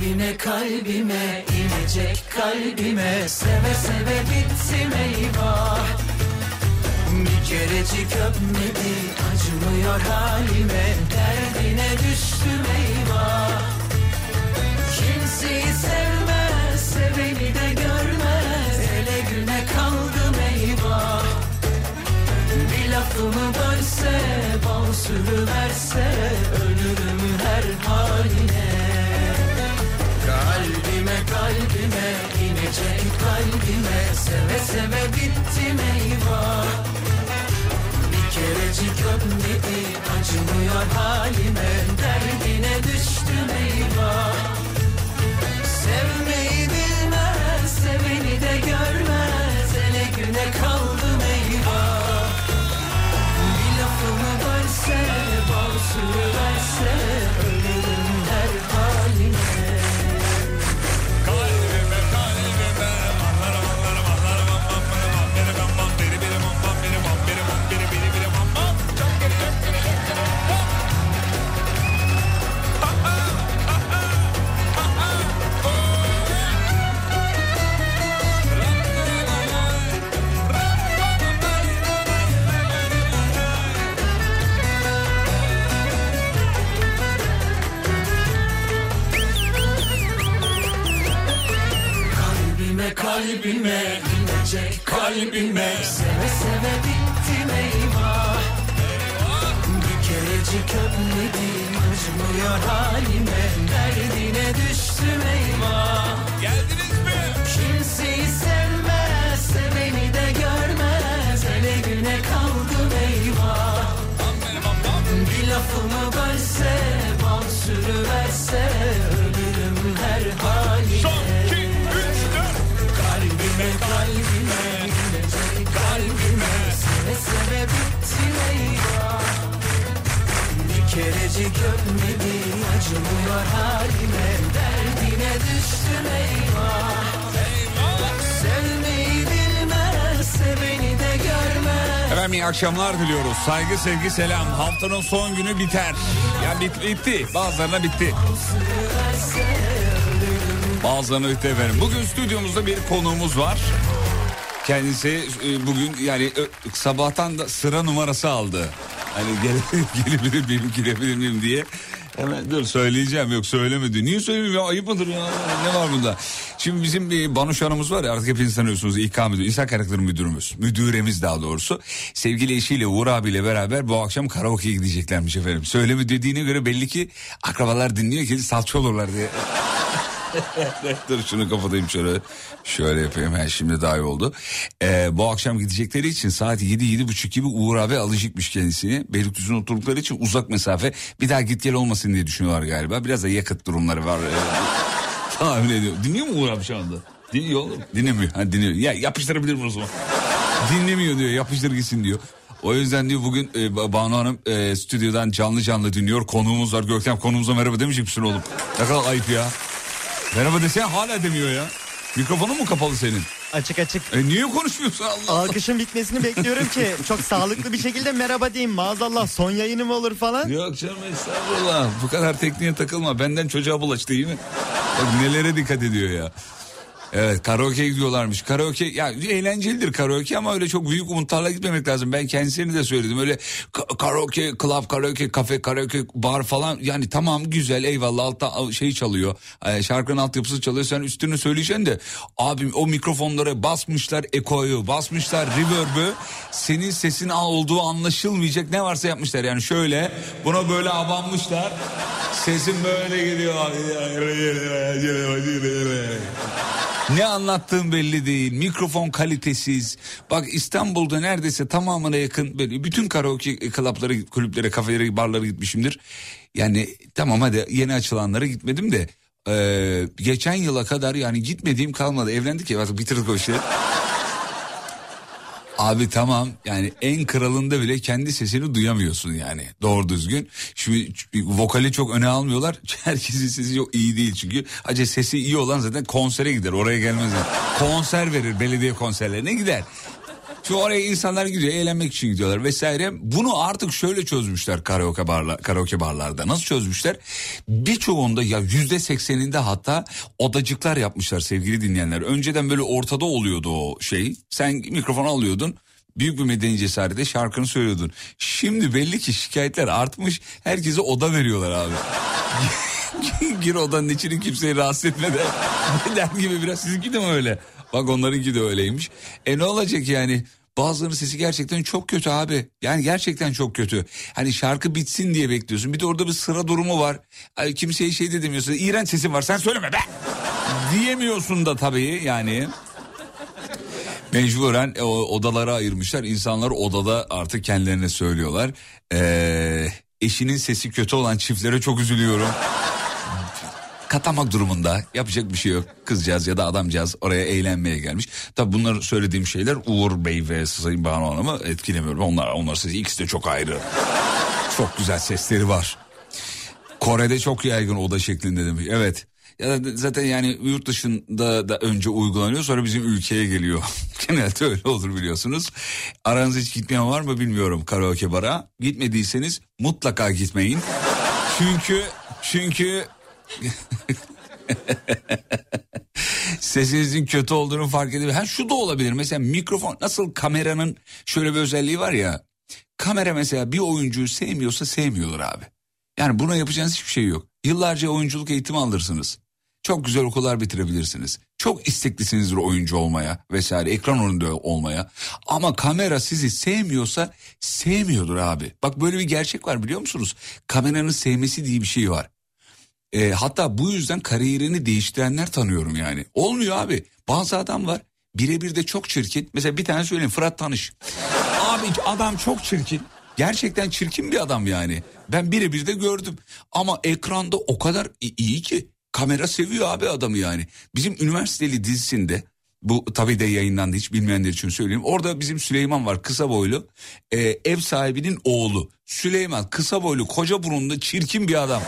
Kalbime kalbime inecek kalbime. Seve seve bittim eyvah. Bir kerecik öpmedi acımıyor halime. Derdine düştüm eyvah. Kimseyi sevmez seveni de görmez Ele güne kaldım eyvah. Bir lafımı bölse bal sürüverse Ölürüm her haline Kalbime kalbime inecek kalbime. Seve seve bittim eyvah Bir kerecik öpmedi acımıyor halime. Derdine düştüm eyvah Sevmeyi bilmez seveni de görmez. Ele güne kaldım eyvah Bir lafımı bölse bal sürüverse Kalbime inecek kalbime. Seve seve bittim eyvah. Bir kerecik öpmedim acımıyor halime. Derdine düştüm eyvah. Geldiniz mi? Kimseyi sevmez seveni de görmez. Ele güne kaldım eyvah. Bir lafımı bölse bal sürüverse Ölürüm her haline Kerecik öpmedi acımıyor halime Derdine düştüm eyvah Sevmeyi bilmez seveni de görmez Efendim iyi akşamlar diliyoruz. Saygı, sevgi, selam. Haftanın son günü biter. Ya bit, bitti. Bazılarına bitti. Bazılarına bitti efendim. Bugün stüdyomuzda bir konuğumuz var. Kendisi e, bugün yani sabahtan da sıra numarası aldı. Hani gele, gelebilir miyim girebilir miyim diye. Hemen dur söyleyeceğim yok söylemedi. Niye söyleyeyim ya ayıp mıdır ya ne var bunda? Şimdi bizim bir Banuş Hanım'ız var ya artık hepiniz tanıyorsunuz İK müdür, İnsan Kaynakları Müdürümüz. Müdüremiz daha doğrusu. Sevgili eşiyle Uğur abiyle beraber bu akşam karaoke'ye gideceklermiş efendim. Söylemi dediğine göre belli ki akrabalar dinliyor ki salça olurlar diye. Dur şunu kapatayım şöyle. Şöyle yapayım. Ha, şimdi daha iyi oldu. Ee, bu akşam gidecekleri için saat 7-7.30 gibi Uğur abi alacakmış kendisini. Beylikdüzü'nde oturdukları için uzak mesafe. Bir daha git gel olmasın diye düşünüyorlar galiba. Biraz da yakıt durumları var. Tahmin ediyorum. Dinliyor mu Uğur abi şu anda? Dinliyor oğlum. Dinlemiyor. Ha, dinliyor. Ya yapıştırabilir mi o zaman? Dinlemiyor diyor. Yapıştır gitsin diyor. O yüzden diyor bugün e, Banu Hanım e, stüdyodan canlı canlı dinliyor. Konuğumuz var. Gökten konuğumuza merhaba demeyecek misin oğlum? Ne kadar ayıp ya. Merhaba desene hala demiyor ya. Mikrofonun mu kapalı senin? Açık açık. E niye konuşmuyorsun Allah Allah? Alkışın bitmesini bekliyorum ki çok sağlıklı bir şekilde merhaba diyeyim. Maazallah son yayını mı olur falan. Yok canım estağfurullah. Bu kadar tekniğe takılma. Benden çocuğa bulaş değil mi? Bak nelere dikkat ediyor ya. Evet karaoke gidiyorlarmış. Karaoke ya eğlencelidir karaoke ama öyle çok büyük umutlarla gitmemek lazım. Ben kendisini de söyledim. Öyle ka- karaoke, club, karaoke, kafe, karaoke, bar falan yani tamam güzel eyvallah altta şey çalıyor. e, Şarkının altyapısı çalıyor. Sen üstünü söyleyeceksin de abim o mikrofonlara basmışlar ekoyu, basmışlar reverb'ü. Senin sesin olduğu anlaşılmayacak ne varsa yapmışlar. Yani şöyle buna böyle abanmışlar. Sesin böyle gidiyor. Ne anlattığım belli değil. Mikrofon kalitesiz. Bak İstanbul'da neredeyse tamamına yakın böyle bütün karaoke klapları, kulüplere, kafelere, barlara gitmişimdir. Yani tamam hadi yeni açılanlara gitmedim de e, geçen yıla kadar yani gitmediğim kalmadı. Evlendik ya artık bitirdik o işi. Abi tamam yani en kralında bile kendi sesini duyamıyorsun yani doğru düzgün. Şimdi vokali çok öne almıyorlar. Herkesin sesi çok iyi değil çünkü. Acı sesi iyi olan zaten konsere gider oraya gelmez. Konser verir belediye konserlerine gider. Şu oraya insanlar gidiyor eğlenmek için gidiyorlar vesaire. Bunu artık şöyle çözmüşler karaoke, barla, karaoke barlarda. Nasıl çözmüşler? Birçoğunda ya yüzde sekseninde hatta odacıklar yapmışlar sevgili dinleyenler. Önceden böyle ortada oluyordu o şey. Sen mikrofonu alıyordun büyük bir medeni cesaretle şarkını söylüyordun. Şimdi belli ki şikayetler artmış. Herkese oda veriyorlar abi. Gir odanın içini kimseyi rahatsız etme de. Der gibi biraz sizinki de mi öyle? Bak onlarınki de öyleymiş. E ne olacak yani? Bazılarının sesi gerçekten çok kötü abi. Yani gerçekten çok kötü. Hani şarkı bitsin diye bekliyorsun. Bir de orada bir sıra durumu var. Ay, kimseye şey de demiyorsun. İğrenç sesin var sen söyleme be. Diyemiyorsun da tabii yani. Mecburen o odalara ayırmışlar. İnsanlar odada artık kendilerine söylüyorlar. Ee, eşinin sesi kötü olan çiftlere çok üzülüyorum katlamak durumunda yapacak bir şey yok. Kızcağız ya da adamcağız oraya eğlenmeye gelmiş. Tabi bunlar söylediğim şeyler Uğur Bey ve Sayın Banu Hanım'ı etkilemiyor. Onlar, onlar sesi ikisi de çok ayrı. çok güzel sesleri var. Kore'de çok yaygın oda şeklinde demiş. Evet. Ya zaten yani yurt dışında da önce uygulanıyor sonra bizim ülkeye geliyor. Genelde öyle olur biliyorsunuz. Aranızda hiç gitmeyen var mı bilmiyorum karaoke bara. Gitmediyseniz mutlaka gitmeyin. Çünkü çünkü Sesinizin kötü olduğunu fark edebilir. Ha şu da olabilir. Mesela mikrofon nasıl kameranın şöyle bir özelliği var ya. Kamera mesela bir oyuncuyu sevmiyorsa sevmiyordur abi. Yani buna yapacağınız hiçbir şey yok. Yıllarca oyunculuk eğitimi alırsınız. Çok güzel okullar bitirebilirsiniz. Çok isteklisinizdir oyuncu olmaya vesaire ekran önünde olmaya. Ama kamera sizi sevmiyorsa sevmiyordur abi. Bak böyle bir gerçek var biliyor musunuz? Kameranın sevmesi diye bir şey var. E, hatta bu yüzden kariyerini değiştirenler tanıyorum yani. Olmuyor abi. Bazı adam var birebir de çok çirkin. Mesela bir tane söyleyeyim Fırat Tanış. abi adam çok çirkin. Gerçekten çirkin bir adam yani. Ben birebir de gördüm. Ama ekranda o kadar iyi ki. Kamera seviyor abi adamı yani. Bizim üniversiteli dizisinde bu tabii de yayınlandı hiç bilmeyenler için söyleyeyim. Orada bizim Süleyman var kısa boylu. E, ev sahibinin oğlu. Süleyman kısa boylu koca burunlu çirkin bir adam.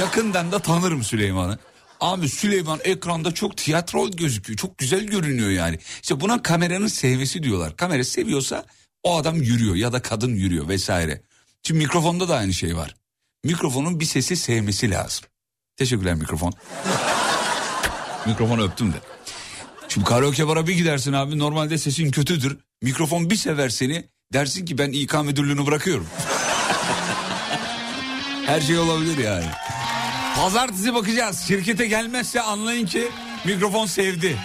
Yakından da tanırım Süleyman'ı. Abi Süleyman ekranda çok tiyatro gözüküyor. Çok güzel görünüyor yani. İşte buna kameranın sevmesi diyorlar. Kamera seviyorsa o adam yürüyor ya da kadın yürüyor vesaire. Şimdi mikrofonda da aynı şey var. Mikrofonun bir sesi sevmesi lazım. Teşekkürler mikrofon. Mikrofonu öptüm de. Şimdi karaoke bara bir gidersin abi normalde sesin kötüdür. Mikrofon bir sever seni dersin ki ben İK müdürlüğünü bırakıyorum. Her şey olabilir yani. Pazartesi bakacağız. Şirkete gelmezse anlayın ki mikrofon sevdi.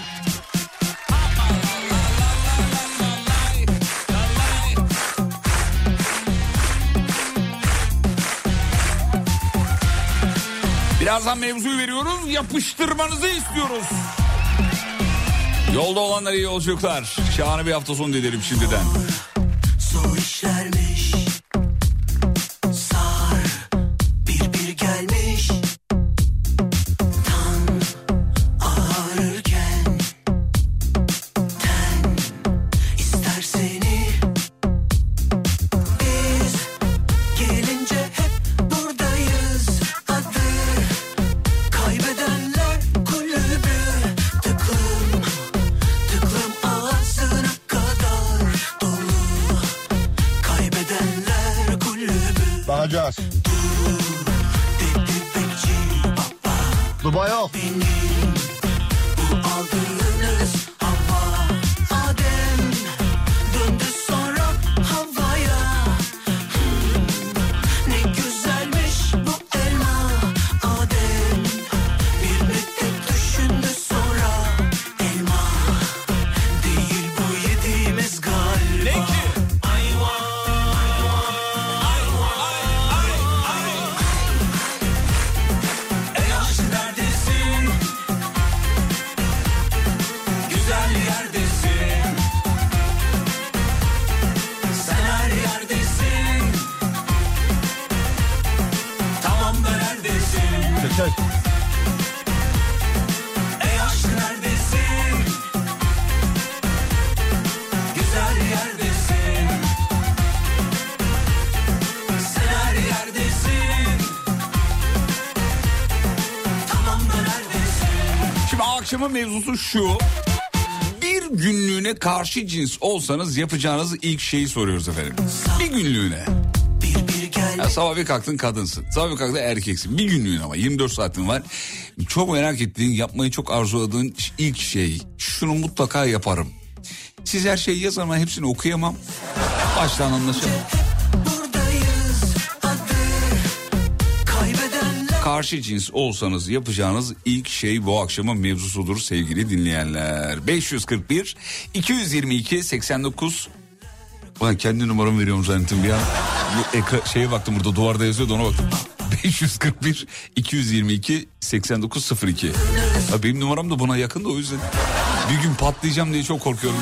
Birazdan mevzuyu veriyoruz. Yapıştırmanızı istiyoruz. Yolda olanlara iyi yolculuklar. Şahane bir hafta sonu dilerim şimdiden. Zor işlermiş Akşamın mevzusu şu. Bir günlüğüne karşı cins olsanız yapacağınız ilk şeyi soruyoruz efendim. Bir günlüğüne. Ya sabah bir kalktın kadınsın. Sabah bir kalktın erkeksin. Bir günlüğüne ama 24 saatin var. Çok merak ettiğin, yapmayı çok arzuladığın ilk şey. Şunu mutlaka yaparım. Siz her şeyi yazın ama hepsini okuyamam. Baştan anlaşalım. Karşı cins olsanız yapacağınız ilk şey bu akşamın mevzusudur sevgili dinleyenler. 541 222 89 Ulan kendi numaramı veriyorum zannettim bir an. Şeye baktım burada duvarda yazıyordu ona baktım. 541 222 8902. Ya benim numaram da buna yakın da o yüzden. Bir gün patlayacağım diye çok korkuyorum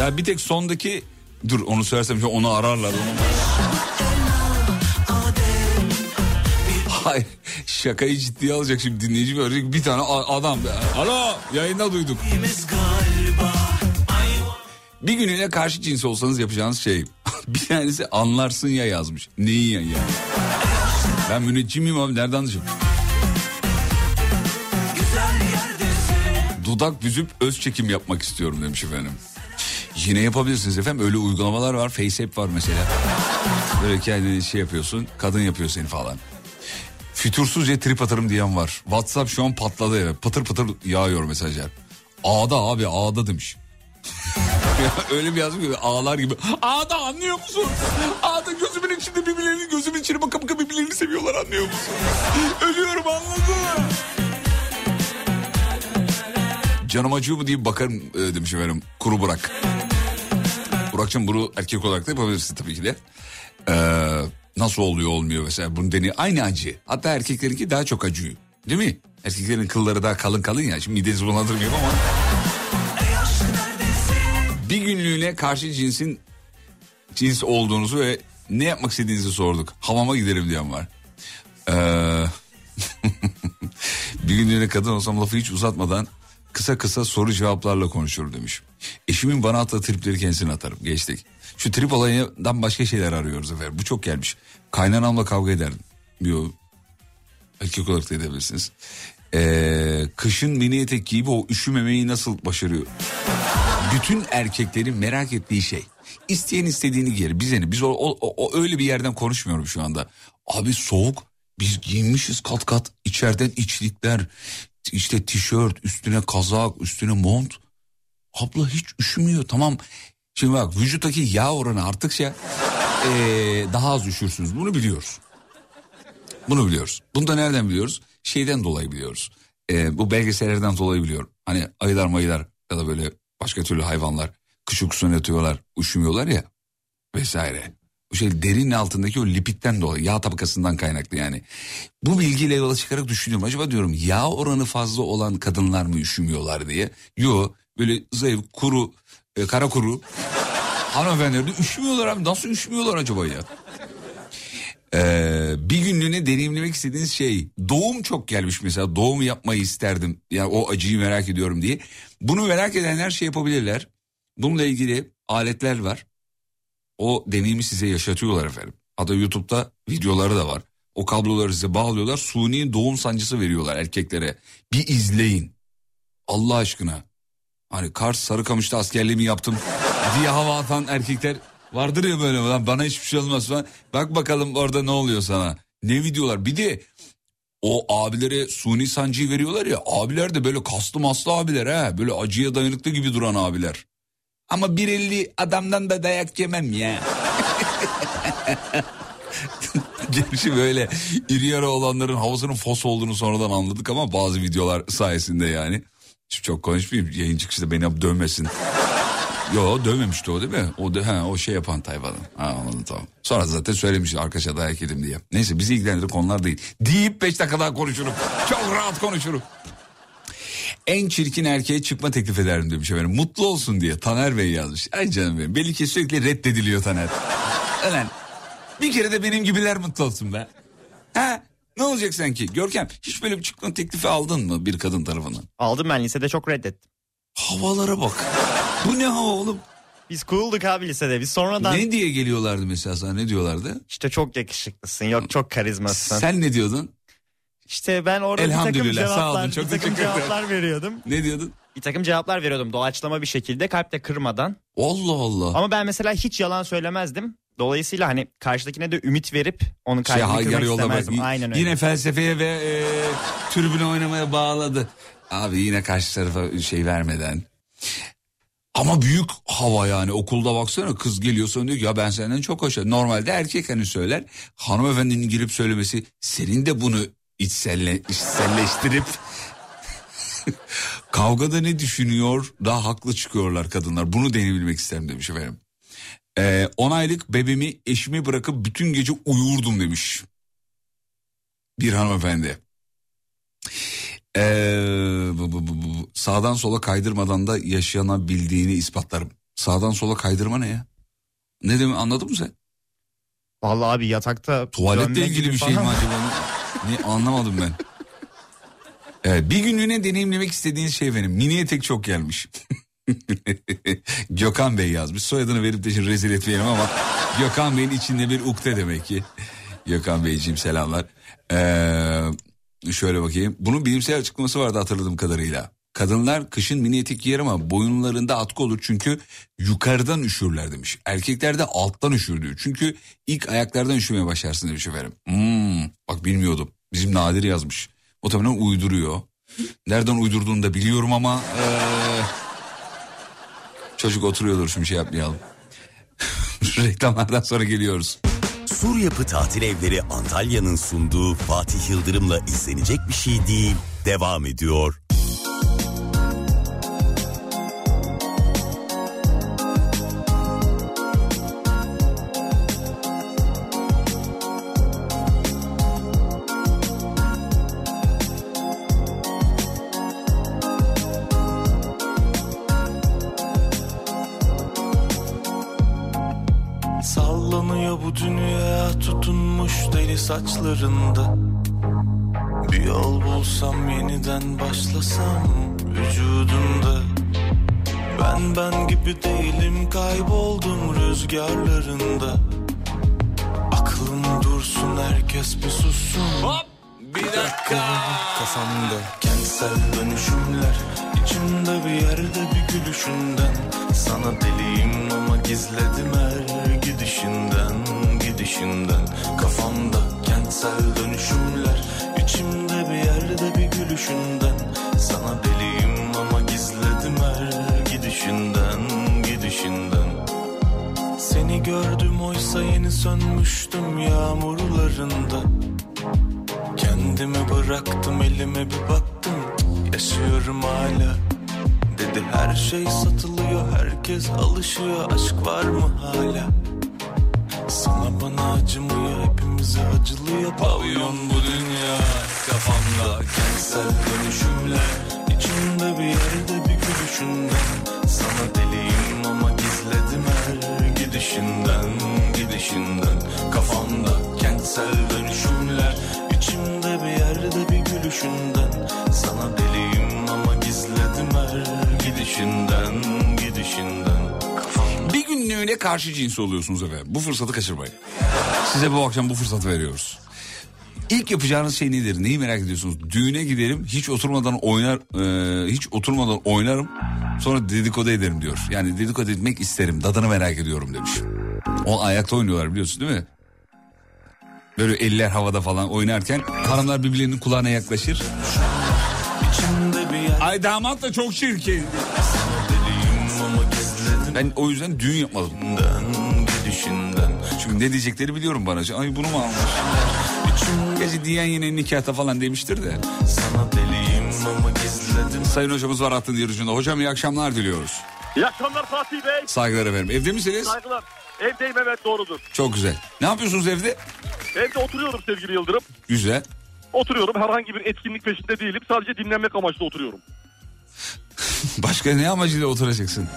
Ya bir tek sondaki dur onu söylersem onu ararlar onu. Şakayı ciddiye alacak şimdi dinleyici görecek bir tane adam. Alo yayında duyduk. Bir gününe karşı cins olsanız yapacağınız şey. bir tanesi anlarsın ya yazmış. Neyi ya yani? Ben müneccimiyim abi nereden anlayacağım? Dudak büzüp öz çekim yapmak istiyorum demiş efendim. Yine yapabilirsiniz efendim öyle uygulamalar var. FaceApp var mesela. Böyle kendini şey yapıyorsun kadın yapıyor seni falan. Fütursuzca trip atarım diyen var. WhatsApp şu an patladı evet. Pıtır pıtır yağıyor mesajlar. Ağda abi ağda demiş. Öyle bir yazım gibi ağlar gibi. Ağda anlıyor musun? Ağda gözümün içinde birbirlerinin gözümün içine baka baka birbirlerini seviyorlar anlıyor musun? Ölüyorum anladın mı? Canım acıyor mu diye bakarım e, demiş efendim. Kuru Burak. Burak'cığım bunu erkek olarak da yapabilirsin tabii ki de. Ee, nasıl oluyor olmuyor mesela bunu deniyor. Aynı acı. Hatta erkeklerinki daha çok acıyor. Değil mi? Erkeklerin kılları daha kalın kalın ya. Şimdi midenizi bulandırmıyorum ama. Bir günlüğüne karşı cinsin cins olduğunuzu ve ne yapmak istediğinizi sorduk. Hamama giderim diyen var. Ee, bir günlüğüne kadın olsam lafı hiç uzatmadan kısa kısa soru cevaplarla konuşur demiş. Eşimin bana attığı tripleri kendisine atarım. Geçtik. Şu trip olayından başka şeyler arıyoruz efendim. Bu çok gelmiş. Kaynanamla kavga ederdim. Diyor. Erkek olarak da edebilirsiniz. Ee, kışın mini etek giyip o üşümemeyi nasıl başarıyor? Bütün erkeklerin merak ettiği şey. İsteyen istediğini giyer. Bize ne? Biz o, o, o öyle bir yerden konuşmuyorum şu anda. Abi soğuk. Biz giyinmişiz kat kat. içeriden içlikler. işte tişört, üstüne kazak, üstüne mont. Abla hiç üşümüyor tamam. Şimdi bak vücuttaki yağ oranı arttıkça ee, daha az üşürsünüz. Bunu biliyoruz. Bunu biliyoruz. Bunu da nereden biliyoruz? Şeyden dolayı biliyoruz. Ee, bu belgesellerden dolayı biliyorum. Hani ayılar mayılar ya da böyle başka türlü hayvanlar kış uykusuna yatıyorlar, üşümüyorlar ya vesaire. Bu şey derinin altındaki o lipitten dolayı yağ tabakasından kaynaklı yani. Bu bilgiyle yola çıkarak düşünüyorum. Acaba diyorum yağ oranı fazla olan kadınlar mı üşümüyorlar diye. Yo böyle zayıf kuru e, kara kuru hanımefendiler de üşümüyorlar abi. Nasıl üşümüyorlar acaba ya? Ee, bir günlüğüne deneyimlemek istediğiniz şey doğum çok gelmiş mesela. Doğum yapmayı isterdim. Yani o acıyı merak ediyorum diye. Bunu merak edenler şey yapabilirler. Bununla ilgili aletler var. O deneyimi size yaşatıyorlar efendim. Hatta YouTube'da videoları da var. O kabloları size bağlıyorlar. Suni doğum sancısı veriyorlar erkeklere. Bir izleyin. Allah aşkına hani Kars Sarıkamış'ta askerliğimi yaptım diye hava atan erkekler Vardır ya böyle lan bana hiçbir şey olmaz falan. Bak bakalım orada ne oluyor sana. Ne videolar. Bir de o abilere suni sancıyı veriyorlar ya. Abiler de böyle kaslı maslı abiler ha. Böyle acıya dayanıklı gibi duran abiler. Ama 1.50 adamdan da dayak yemem ya. Gerçi böyle iri yarı olanların havasının fos olduğunu sonradan anladık ama bazı videolar sayesinde yani. Şimdi çok konuşmayayım yayın çıkışta beni dövmesin. Yo dövmemişti o değil mi? O de, ha, o şey yapan tayfanın. Ha anladım tamam. Sonra zaten söylemiş arkadaşa dayak yedim diye. Neyse bizi ilgilendiren konular değil. Deyip 5 dakika daha konuşurum. Çok rahat konuşurum. En çirkin erkeğe çıkma teklif ederim demiş efendim. Mutlu olsun diye Taner Bey yazmış. Ay canım benim. Belli ki sürekli reddediliyor Taner. Ulan bir kere de benim gibiler mutlu olsun be. Ha? Ne olacak sanki? Görkem hiç böyle bir çıkma teklifi aldın mı bir kadın tarafından? Aldım ben lisede çok reddettim. Havalara bak. Bu ne hava oğlum? Biz cool'duk abi lisede. Biz sonradan Ne diye geliyorlardı mesela sana ne diyorlardı? işte çok yakışıklısın yok çok karizmasın. Sen ne diyordun? İşte ben orada bir takım Elhamdülillah, sağ olun, cevaplar, çok bir takım cevaplar veriyordum. Ne diyordun? Bir takım cevaplar veriyordum doğaçlama bir şekilde kalpte kırmadan. Allah Allah. Ama ben mesela hiç yalan söylemezdim. Dolayısıyla hani karşıdakine de ümit verip onun Şey, kalbini ha, kırmak yarı yolda istemezdim. Aynen öyle. Yine felsefeye ve e, tribüne oynamaya bağladı. Abi yine karşı tarafa şey vermeden. Ama büyük hava yani okulda baksana kız geliyor sonra diyor ki ya ben senden çok hoşum. Normalde erkek hani söyler hanımefendinin girip söylemesi senin de bunu içselle, içselleştirip kavgada ne düşünüyor daha haklı çıkıyorlar kadınlar. Bunu deneyebilmek isterim demiş efendim. Ee, 10 aylık bebeğimi eşimi bırakıp bütün gece uyurdum demiş. Bir hanımefendi. Ee, bu, bu, bu, bu. Sağdan sola kaydırmadan da yaşanabildiğini ispatlarım. Sağdan sola kaydırma ne ya? Ne demek anladın mı sen? Vallahi abi yatakta Tuvaletle ilgili bir şey mi acaba? ne, anlamadım ben. Evet, bir günlüğüne deneyimlemek istediğiniz şey benim. Mini etek çok gelmiş. Gökhan Bey yazmış. Soyadını verip de şimdi rezil etmeyelim ama Gökhan Bey'in içinde bir ukde demek ki. Gökhan Beyciğim selamlar. Ee, şöyle bakayım. Bunun bilimsel açıklaması vardı hatırladığım kadarıyla. Kadınlar kışın mini etek giyer ama boyunlarında atkı olur çünkü yukarıdan üşürler demiş. Erkekler de alttan üşür diyor. Çünkü ilk ayaklardan üşümeye başlarsın demiş efendim. Hmm, bak bilmiyordum. Bizim Nadir yazmış. Muhtemelen uyduruyor. Nereden uydurduğunu da biliyorum ama... ee, Çocuk oturuyordur şimdi şey yapmayalım. Reklamlardan sonra geliyoruz. Sur Yapı Tatil Evleri Antalya'nın sunduğu Fatih Yıldırım'la izlenecek bir şey değil. Devam ediyor. Saçlarında. Bir yol bulsam yeniden başlasam vücudunda Ben ben gibi değilim kayboldum rüzgarlarında. Aklım dursun herkes bir sussun. Bir dakika. Kafamda kentsel dönüşümler içimde bir yerde bir gülüşünden. Sana deliyim ama gizledim her gidişinden Gidişinden. Kafamda kentsel dönüşümler içimde bir yerde bir gülüşünden. Sana deliyim ama gizledim her gidişinden Gidişinden. Seni gördüm oysa yeni sönmüştüm yağmurlarında. Kendimi bıraktım elime bir baktım. Yaşıyorum hala. Dedi her şey satılıyor Herkes alışıyor. Aşk var mı hala? Sana bana acımıyor Hepimize acılıyor Pavyon bu dünya. Kafamda kentsel dönüşümler İçimde bir yerde bir gülüşünden Sana deliyim ama gizledim her gidişinden Gidişinden. Kafamda kentsel dönüşümler İçimde bir yerde bir gülüşünden. Sana deliyim ama gizledim her gidişinden Gidişinden Bir günlüğüne karşı cins oluyorsunuz efendim. Bu fırsatı kaçırmayın. Size bu akşam bu fırsatı veriyoruz. İlk yapacağınız şey nedir? Neyi merak ediyorsunuz? Düğüne giderim, hiç oturmadan oynar, e, hiç oturmadan oynarım. Sonra dedikodu ederim diyor. Yani dedikodu etmek isterim. Dadını merak ediyorum demiş. O ayakta oynuyorlar biliyorsun değil mi? Böyle eller havada falan oynarken hanımlar birbirlerinin kulağına yaklaşır. Ay damat da çok çirkin. Ben o yüzden düğün yapmadım. Çünkü ne diyecekleri biliyorum bana. Ay bunu mu almış? Gerçi diyen yine nikahta falan demiştir de. Sana deliyim ama gizledim Sayın hocamız var hattın yarışında. Hocam iyi akşamlar diliyoruz. İyi akşamlar Fatih Bey. Saygılar efendim. Evde misiniz? Saygılar. Evdeyim evet doğrudur. Çok güzel. Ne yapıyorsunuz evde? Evde oturuyorum sevgili Yıldırım. Güzel. Oturuyorum herhangi bir etkinlik peşinde değilim. Sadece dinlenmek amaçlı oturuyorum. Başka ne amacıyla oturacaksın?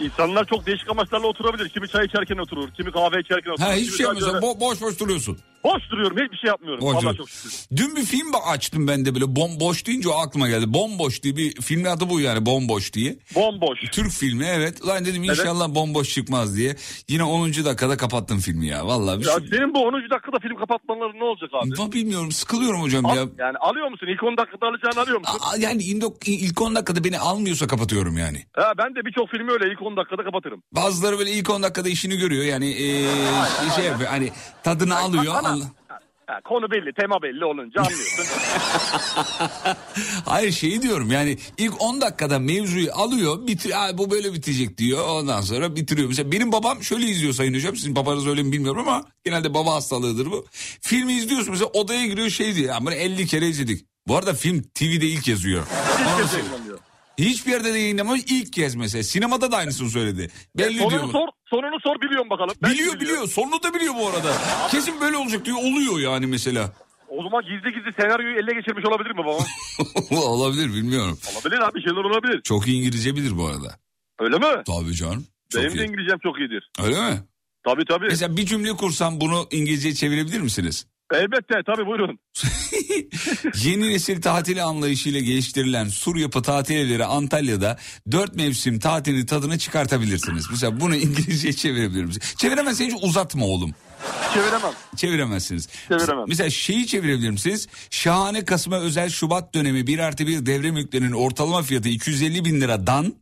İnsanlar çok değişik amaçlarla oturabilir. Kimi çay içerken oturur, kimi kahve içerken oturur. Ha hiçbir şey yapmıyorsun. Bo- boş boş duruyorsun. Boş duruyorum, hiçbir şey yapmıyorum. Boş Allah çok şükür. Dün bir film açtım ben de böyle bomboş deyince o aklıma geldi. Bomboş diye bir filmin adı bu yani bomboş diye. Bomboş. Türk filmi evet. Lan dedim inşallah bomboş çıkmaz diye. Yine 10. dakikada kapattım filmi ya. Vallahi bir Ya şey. senin bu 10. dakikada film kapatmaları ne olacak abi? Va- Bilmiyorum sıkılıyorum hocam Al- ya. yani alıyor musun? İlk 10 dakikada alacağını alıyor musun? Aa, yani ilk- ilk 10 dakikada beni almıyorsa kapatıyorum yani. Ha, ben de birçok filmi öyle ilk 10 dakikada kapatırım. Bazıları böyle ilk 10 dakikada işini görüyor yani ee, şey yapıyor hani tadını alıyor. Ana- Allah- Ha, konu belli, tema belli olunca anlıyorsun. Hayır şeyi diyorum yani ilk 10 dakikada mevzuyu alıyor bitir "Aa, bu böyle bitecek diyor ondan sonra bitiriyor. Mesela benim babam şöyle izliyor sayın hocam sizin babanız öyle mi bilmiyorum ama genelde baba hastalığıdır bu. Filmi izliyorsun mesela odaya giriyor şey diyor ya bunu 50 kere izledik. Bu arada film TV'de ilk yazıyor. Yayınlanmıyor. Hiçbir yerde de yayınlamıyor ilk kez mesela. Sinemada da aynısını söyledi. Belli diyor. Sonunu sor, sonunu sor biliyorum bakalım. Ben Biliyor biliyorum. biliyor sonunu da biliyor bu arada. Kesin böyle olacak diyor oluyor yani mesela. O zaman gizli gizli senaryoyu ele geçirmiş olabilir mi babam? Olabilir bilmiyorum. olabilir abi şeyler olabilir. Çok iyi İngilizce bilir bu arada. Öyle mi? Tabii canım. Çok Benim de iyi. İngilizcem çok iyidir. Öyle mi? Tabii tabii. Mesela bir cümle kursam bunu İngilizceye çevirebilir misiniz? Elbette tabii buyurun. Yeni nesil tatili anlayışıyla geliştirilen sur yapı tatil evleri Antalya'da dört mevsim tatilin tadını çıkartabilirsiniz. Mesela bunu İngilizceye çevirebilir misiniz? Çeviremezsen hiç uzatma oğlum. Çeviremem. Çeviremezsiniz. Çeviremem. Mesela şeyi çevirebilir misiniz? Şahane Kasım'a özel Şubat dönemi 1 artı 1 devre mülklerinin ortalama fiyatı 250 bin liradan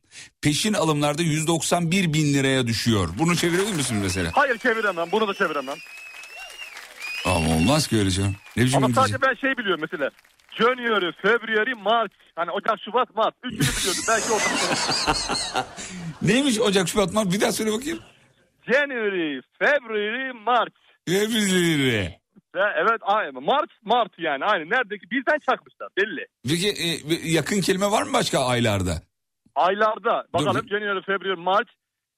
peşin alımlarda 191 bin liraya düşüyor. Bunu çevirebilir misiniz mesela? Hayır çeviremem. Bunu da çeviremem. Ama olmaz ki öyle canım. Ne biçim Ama sadece ben şey biliyorum mesela. January, February, March. Hani Ocak, Şubat, Mart. Üçünü biliyordum. Belki orada. Neymiş Ocak, Şubat, Mart? Bir daha söyle bakayım. January, February, March. February. Ve evet aynı. Mart, Mart yani aynı. Neredeki birden çakmışlar belli. Peki e, yakın kelime var mı başka aylarda? Aylarda bakalım Dur. January, February, March,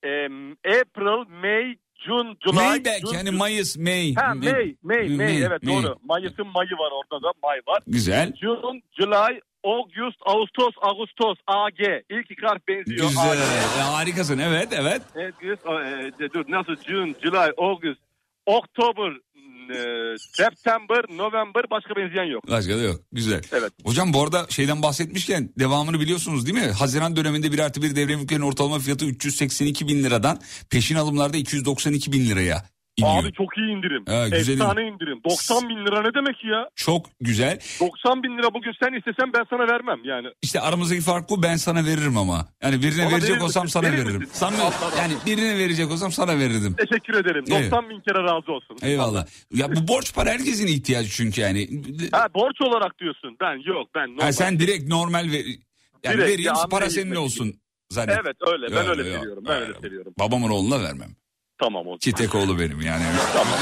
em, April, May, June, July. May belki June, yani June- Mayıs, May. Ha May, May, May, evet May. doğru. Mayıs'ın Mayı var orada da May var. Güzel. June, July, August, Ağustos, Ağustos, AG. İlk iki harf benziyor. Güzel. AG. E, harikasın evet evet. Evet, e, dur nasıl June, July, August, October, e, September, November başka benzeyen yok. Başka da yok. Güzel. Evet. Hocam bu arada şeyden bahsetmişken devamını biliyorsunuz değil mi? Haziran döneminde bir artı bir devre mülklerin ortalama fiyatı 382 bin liradan peşin alımlarda 292 bin liraya iniyor. Abi çok iyi indirim. Ha, güzel Efsane indirim. 90 bin lira ne demek ya? Çok güzel. 90 bin lira bugün sen istesen ben sana vermem yani. İşte aramızdaki fark bu ben sana veririm ama. Yani birine Bana verecek verir olsam misin? sana Verir veririm. misin? Sana, yani birine verecek olsam sana verirdim. Teşekkür ederim. Evet. 90 bin kere razı olsun. Eyvallah. Ya bu borç para herkesin ihtiyacı çünkü yani. Ha borç olarak diyorsun. Ben yok ben normal. Ha, sen direkt normal ver. Yani Direkt, vereyim ya, para senin olsun zannet. Evet öyle ben öyle yok, seviyorum. Ben öyle öyle. seviyorum. Babamın oğluna vermem. Tamam olsun. Çitekoğlu benim yani.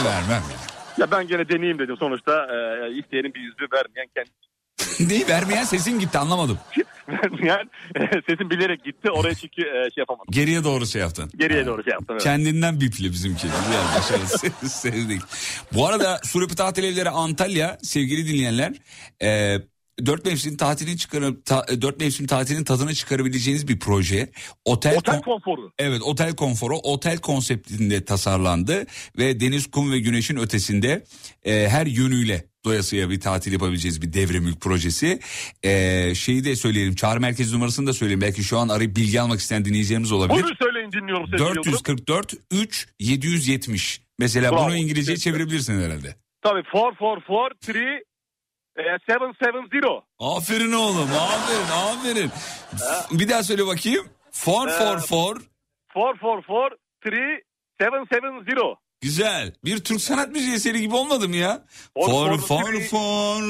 vermem ya. Ya ben gene deneyeyim dedim. Sonuçta e, isteyenin bir yüzü vermeyen kendi Neyi vermeyen sesin gitti anlamadım. vermeyen e, sesim bilerek gitti. Oraya çünkü e, şey yapamadım. Geriye doğru şey yaptın. Geriye doğru şey yaptım. Evet. Kendinden bipli bizimki. Başarılı sevdik. Bu arada Surapı Tatil Evleri Antalya sevgili dinleyenler e, dört mevsim tatilin çıkarıp ta, e, dört mevsim tatilin tadını çıkarabileceğiniz bir proje. Otel, Otel kon- konforu. Evet otel konforu otel konseptinde tasarlandı ve deniz kum ve güneşin ötesinde e, her yönüyle doyasıya bir tatil yapabileceğiz bir devre mülk projesi. E, şeyi de söyleyelim çağrı merkezi numarasını da söyleyeyim belki şu an arayıp bilgi almak isteyen dinleyicilerimiz olabilir. Bunu söyleyin dinliyorum sevgili Yıldırım. 444 3 770. Mesela Bravo. bunu İngilizceye çevirebilirsin herhalde. Tabii 444 3 e, 770. Aferin oğlum aferin aferin. Bir daha söyle bakayım. 444 444 3 770. Güzel. Bir Türk sanat müziği eseri gibi olmadı mı ya? For, For for.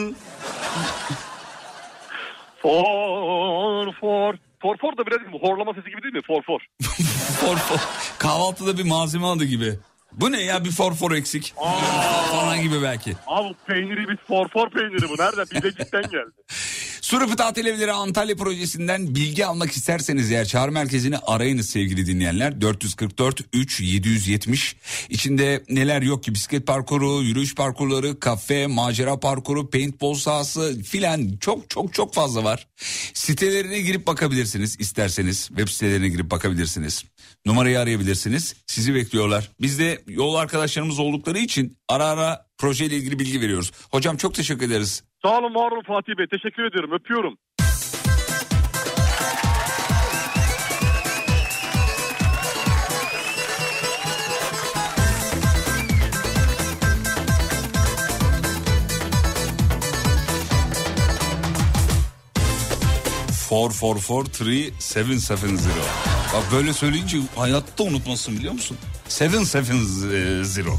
For for for for da biraz horlama sesi gibi değil mi? For for. For for. Kahvaltıda bir malzeme adı gibi. Bu ne ya bir for for eksik. Falan gibi belki. Abi peyniri bir for for peyniri bu. Nerede? Bize cidden geldi. Surapı Tatil Evleri Antalya projesinden bilgi almak isterseniz eğer çağrı merkezini arayınız sevgili dinleyenler. 444 3 770 içinde neler yok ki bisiklet parkuru, yürüyüş parkurları, kafe, macera parkuru, paintball sahası filan çok çok çok fazla var. Sitelerine girip bakabilirsiniz isterseniz. Web sitelerine girip bakabilirsiniz. Numarayı arayabilirsiniz. Sizi bekliyorlar. Biz de yol arkadaşlarımız oldukları için ara ara projeyle ilgili bilgi veriyoruz. Hocam çok teşekkür ederiz. Sağ olun var olun Fatih Bey. Teşekkür ediyorum. Öpüyorum. Four four four three seven seven zero. Bak böyle söyleyince hayatta unutmasın biliyor musun? Seven seven zero.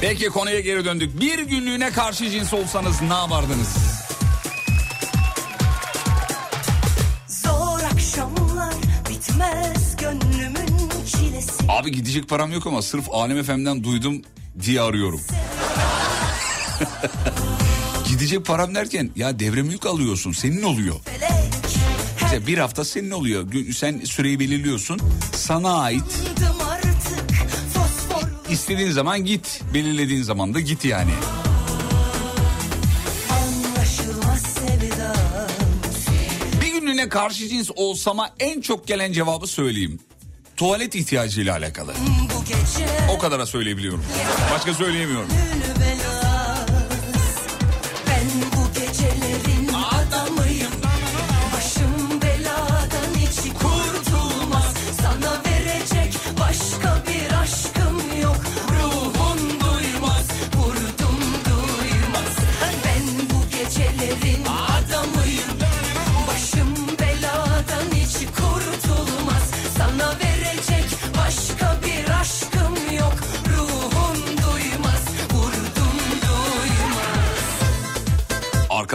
Peki konuya geri döndük. Bir günlüğüne karşı cins olsanız ne yapardınız? Zor akşamlar bitmez gönlümün çilesi Abi gidecek param yok ama sırf Alem FM'den duydum diye arıyorum. gidecek param derken ya devre mülk alıyorsun senin oluyor. İşte bir hafta senin oluyor. Sen süreyi belirliyorsun. Sana ait. İstediğin zaman git. Belirlediğin zaman da git yani. Bir günlüğüne karşı cins olsama en çok gelen cevabı söyleyeyim. Tuvalet ihtiyacıyla alakalı. O kadara söyleyebiliyorum. Başka söyleyemiyorum.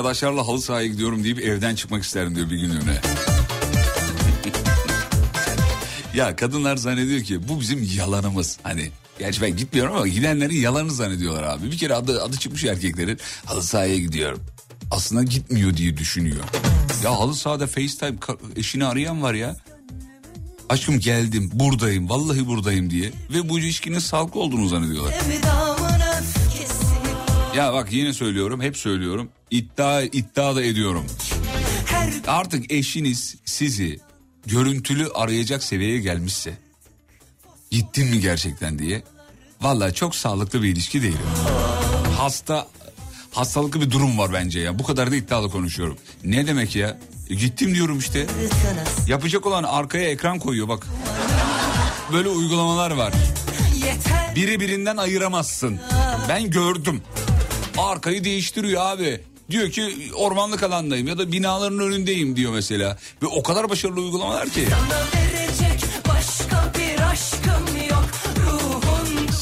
Arkadaşlarla halı sahaya gidiyorum deyip evden çıkmak isterim diyor bir günlüğüne. ya kadınlar zannediyor ki bu bizim yalanımız. Hani gerçi ben gitmiyorum ama gidenlerin yalanını zannediyorlar abi. Bir kere adı, adı çıkmış erkeklerin halı sahaya gidiyorum. Aslında gitmiyor diye düşünüyor. Ya halı sahada FaceTime eşini arayan var ya. Aşkım geldim buradayım vallahi buradayım diye. Ve bu ilişkinin sağlıklı olduğunu zannediyorlar. Ya bak yine söylüyorum hep söylüyorum. İddia iddia da ediyorum. Artık eşiniz sizi görüntülü arayacak seviyeye gelmişse gittin mi gerçekten diye vallahi çok sağlıklı bir ilişki değil. Hasta hastalıklı bir durum var bence ya. Bu kadar da iddialı konuşuyorum. Ne demek ya? E, gittim diyorum işte. Yapacak olan arkaya ekran koyuyor bak. Böyle uygulamalar var. Biri birinden ayıramazsın. Ben gördüm. Arkayı değiştiriyor abi. Diyor ki ormanlık alandayım ya da binaların önündeyim diyor mesela. Ve o kadar başarılı uygulamalar ki. Yok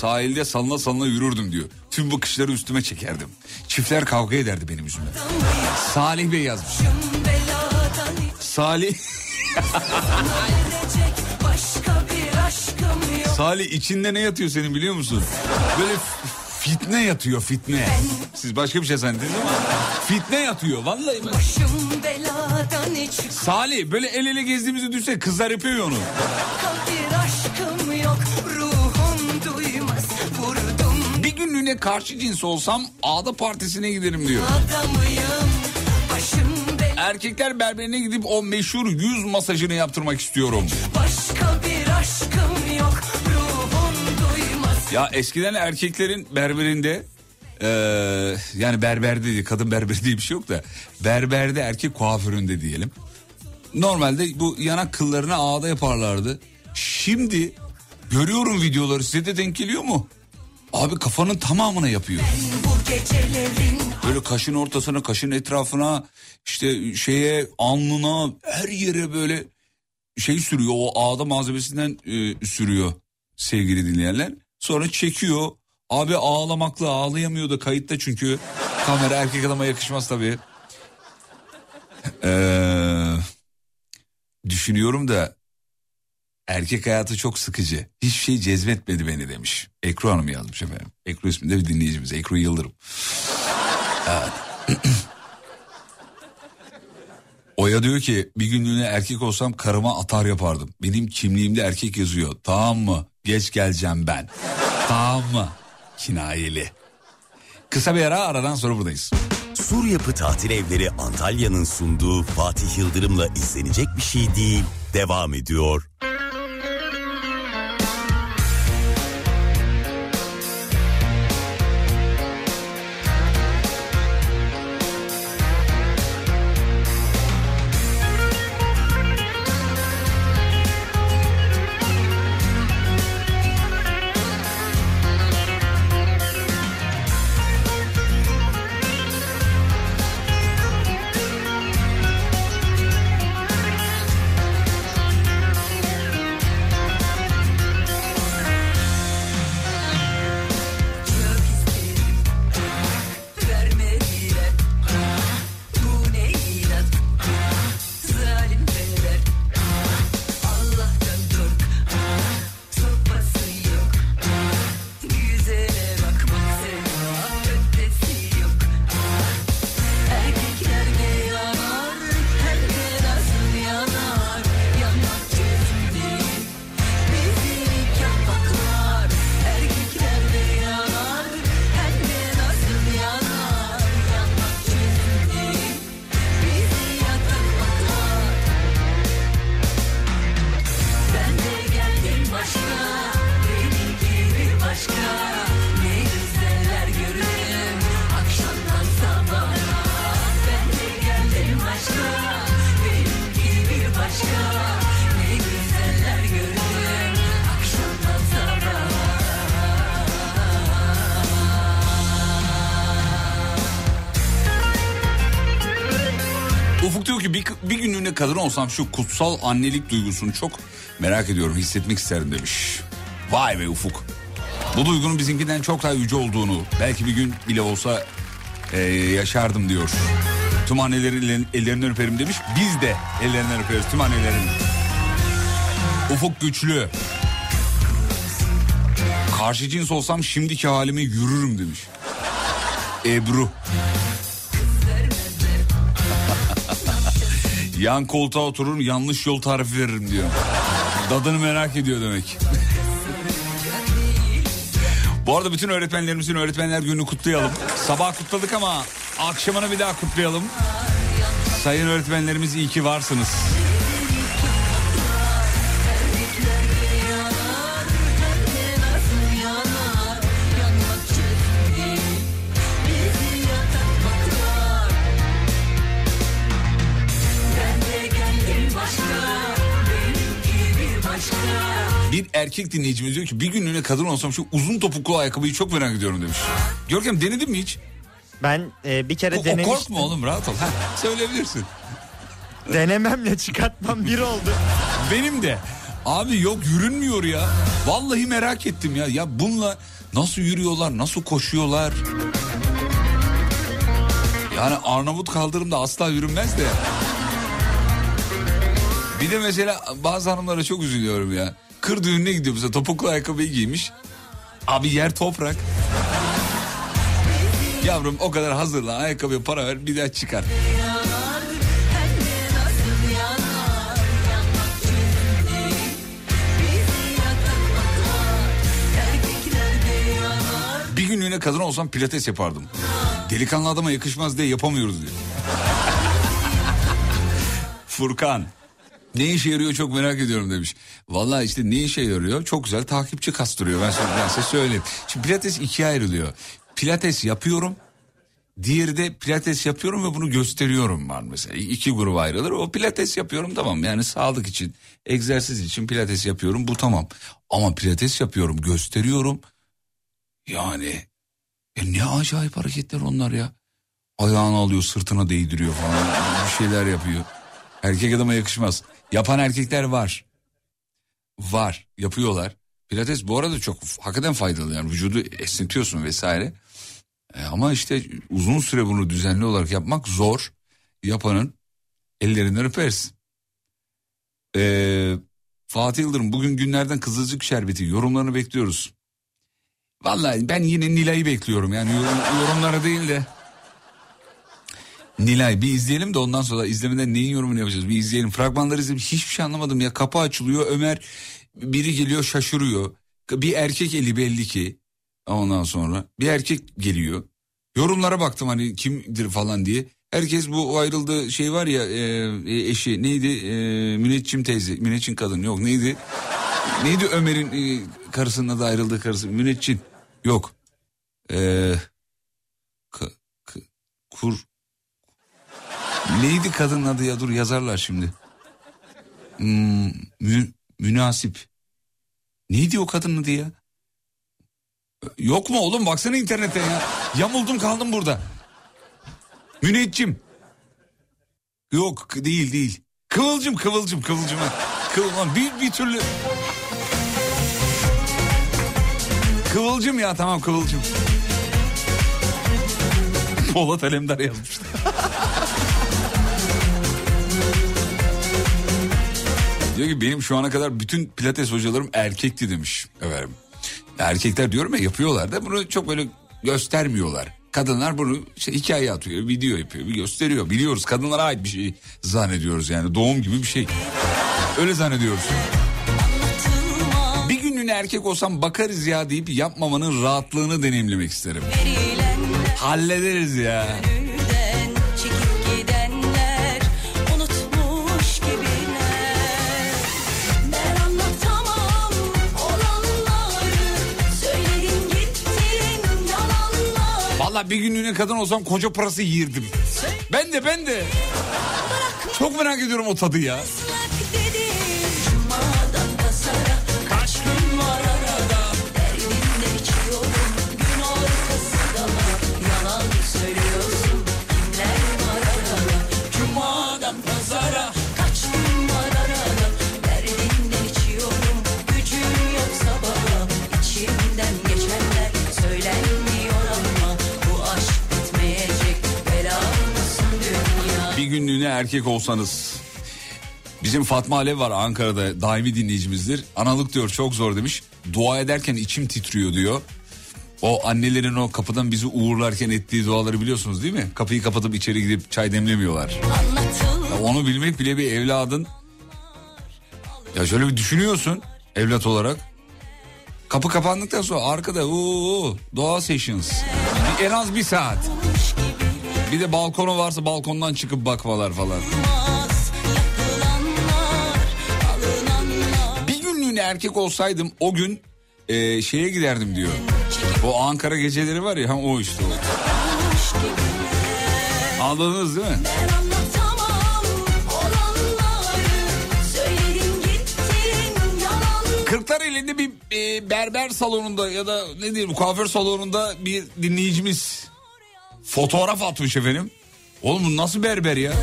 Sahilde salına salına yürürdüm diyor. Tüm bakışları üstüme çekerdim. Çiftler kavga ederdi benim yüzümden. Salih Bey yazmış. Salih Salih içinde ne yatıyor senin biliyor musun? Böyle fitne yatıyor fitne. Siz başka bir şey zannettiniz ama fitne yatıyor vallahi. ben- Salih böyle el ele gezdiğimizi düşse kızlar yapıyor ya onu. bir aşkım yok Ruhun duymaz vurdum Bir günlüğüne karşı cins olsam ağda partisine giderim diyor. Erkekler berberine gidip o meşhur yüz masajını yaptırmak istiyorum. başka bir aşkım yok Ya eskiden erkeklerin berberinde eee, yani berberde değil kadın berberi diye bir şey yok da berberde erkek kuaföründe diyelim. Normalde bu yanak kıllarını ağda yaparlardı. Şimdi görüyorum videoları size de denk geliyor mu? Abi kafanın tamamına yapıyor. Böyle kaşın ortasına, kaşın etrafına, işte şeye, alnına, her yere böyle şey sürüyor. O ağda malzemesinden e, sürüyor sevgili dinleyenler. Sonra çekiyor. Abi ağlamakla ağlayamıyor da kayıtta çünkü. Kamera erkek adama yakışmaz tabii. Ee, düşünüyorum da erkek hayatı çok sıkıcı. Hiçbir şey cezbetmedi beni demiş. Ekru Hanım yazmış efendim. Ekru isminde bir dinleyicimiz. Ekru Yıldırım. Oya diyor ki bir günlüğüne erkek olsam karıma atar yapardım. Benim kimliğimde erkek yazıyor. Tamam mı? Geç geleceğim ben. tamam mı? Kinayeli. Kısa bir ara aradan sonra buradayız. Sur Yapı Tatil Evleri Antalya'nın sunduğu Fatih Yıldırım'la izlenecek bir şey değil. Devam ediyor. Kadın olsam şu kutsal annelik duygusunu çok merak ediyorum hissetmek isterim demiş. Vay be Ufuk. Bu duygunun bizimkinden çok daha yüce olduğunu belki bir gün bile olsa e, yaşardım diyor. Tüm annelerin ellerin- ellerinden öperim demiş. Biz de ellerinden öperiz tüm annelerin. Ufuk güçlü. Karşı cins olsam şimdiki halime yürürüm demiş. Ebru. Yan koltuğa oturur yanlış yol tarifi veririm diyor. Dadını merak ediyor demek. Bu arada bütün öğretmenlerimizin öğretmenler gününü kutlayalım. Sabah kutladık ama akşamını bir daha kutlayalım. Sayın öğretmenlerimiz iyi ki varsınız. Erkek dinleyicimiz diyor ki bir günlüğüne kadın olsam şu uzun topuklu ayakkabıyı çok merak ediyorum demiş. Görkem denedin mi hiç? Ben e, bir kere O, o denemiştim. korkma oğlum rahat ol. Heh, söyleyebilirsin. Denememle çıkartmam bir oldu. Benim de. Abi yok yürünmüyor ya. Vallahi merak ettim ya. Ya bununla nasıl yürüyorlar, nasıl koşuyorlar? Yani Arnavut kaldırımda asla yürünmez de. Bir de mesela bazı hanımlara çok üzülüyorum ya. Kır düğününe gidiyor mesela topuklu ayakkabıyı giymiş. Abi yer toprak. Yavrum o kadar hazırlan ayakkabıya para ver bir daha çıkar. Bir günlüğüne kadın olsam pilates yapardım. Delikanlı adama yakışmaz diye yapamıyoruz diyor. Furkan. Ne işe yarıyor çok merak ediyorum demiş. Vallahi işte ne işe yarıyor? Çok güzel takipçi kastırıyor. Ben, ben size söyleyeyim. Şimdi pilates ikiye ayrılıyor. Pilates yapıyorum. Diğeri de pilates yapıyorum ve bunu gösteriyorum var mesela. İki gruba ayrılır. O pilates yapıyorum tamam yani sağlık için, egzersiz için pilates yapıyorum bu tamam. Ama pilates yapıyorum, gösteriyorum. Yani e ne acayip hareketler onlar ya. Ayağını alıyor, sırtına değdiriyor falan. Bir şeyler yapıyor. Erkek adama yakışmaz. Yapan erkekler var. Var, yapıyorlar. Pilates bu arada çok hakikaten faydalı yani vücudu esnetiyorsun vesaire. E, ama işte uzun süre bunu düzenli olarak yapmak zor. Yapanın ellerinden öperiz. Ee, Fatih Yıldırım bugün günlerden Kızılcık Şerbeti yorumlarını bekliyoruz. Vallahi ben yine Nilay'ı bekliyorum yani yorum- yorumları değil de. Nilay bir izleyelim de ondan sonra izlemeden neyin yorumunu yapacağız? Bir izleyelim. Fragmanları izledim. Hiçbir şey anlamadım ya. Kapı açılıyor. Ömer biri geliyor şaşırıyor. Bir erkek eli belli ki. Ondan sonra bir erkek geliyor. Yorumlara baktım hani kimdir falan diye. Herkes bu ayrıldığı şey var ya e, eşi neydi e, Müneccim teyze Müneccin kadın yok neydi neydi Ömer'in e, karısının adı ayrıldığı karısı Müneccin yok e, ka- k- kur neydi kadının adı ya dur yazarlar şimdi hmm, mü- münasip neydi o kadının adı ya yok mu oğlum baksana internete ya yamuldum kaldım burada Müneccim. Yok değil değil. Kıvılcım kıvılcım kıvılcım. Kıvılcım bir, bir türlü. Kıvılcım ya tamam kıvılcım. Polat Alemdar yazmıştı. Diyor ki benim şu ana kadar bütün pilates hocalarım erkekti demiş efendim. Erkekler diyorum ya yapıyorlar da bunu çok böyle göstermiyorlar. Kadınlar bunu işte hikaye atıyor, video yapıyor, bir gösteriyor. Biliyoruz kadınlara ait bir şey zannediyoruz yani doğum gibi bir şey. Öyle zannediyoruz. Bir günlüğüne erkek olsam bakarız ya deyip yapmamanın rahatlığını deneyimlemek isterim. Hallederiz ya. Vallahi bir günlüğüne kadın olsam koca parası yiyirdim. Ben de ben de. Çok merak ediyorum o tadı ya. Günlüğüne erkek olsanız. Bizim Fatma Alev var Ankara'da daimi dinleyicimizdir. Analık diyor çok zor demiş. Dua ederken içim titriyor diyor. O annelerin o kapıdan bizi uğurlarken ettiği duaları biliyorsunuz değil mi? Kapıyı kapatıp içeri gidip çay demlemiyorlar. Ya onu bilmek bile bir evladın. Ya şöyle bir düşünüyorsun evlat olarak. Kapı kapandıktan sonra arkada uuu doğa sessions. En az bir saat. Bir de balkonu varsa balkondan çıkıp bakmalar falan. Bir günlüğüne erkek olsaydım o gün e, şeye giderdim diyor. O Ankara geceleri var ya ha, o işte o. Anladınız değil mi? Ben anlatamam olanları Söyledin gittin yalanlar Kırklar elinde bir e, berber salonunda ya da ne diyeyim kuaför salonunda bir dinleyicimiz fotoğraf atmış efendim. Oğlum bu nasıl berber ya?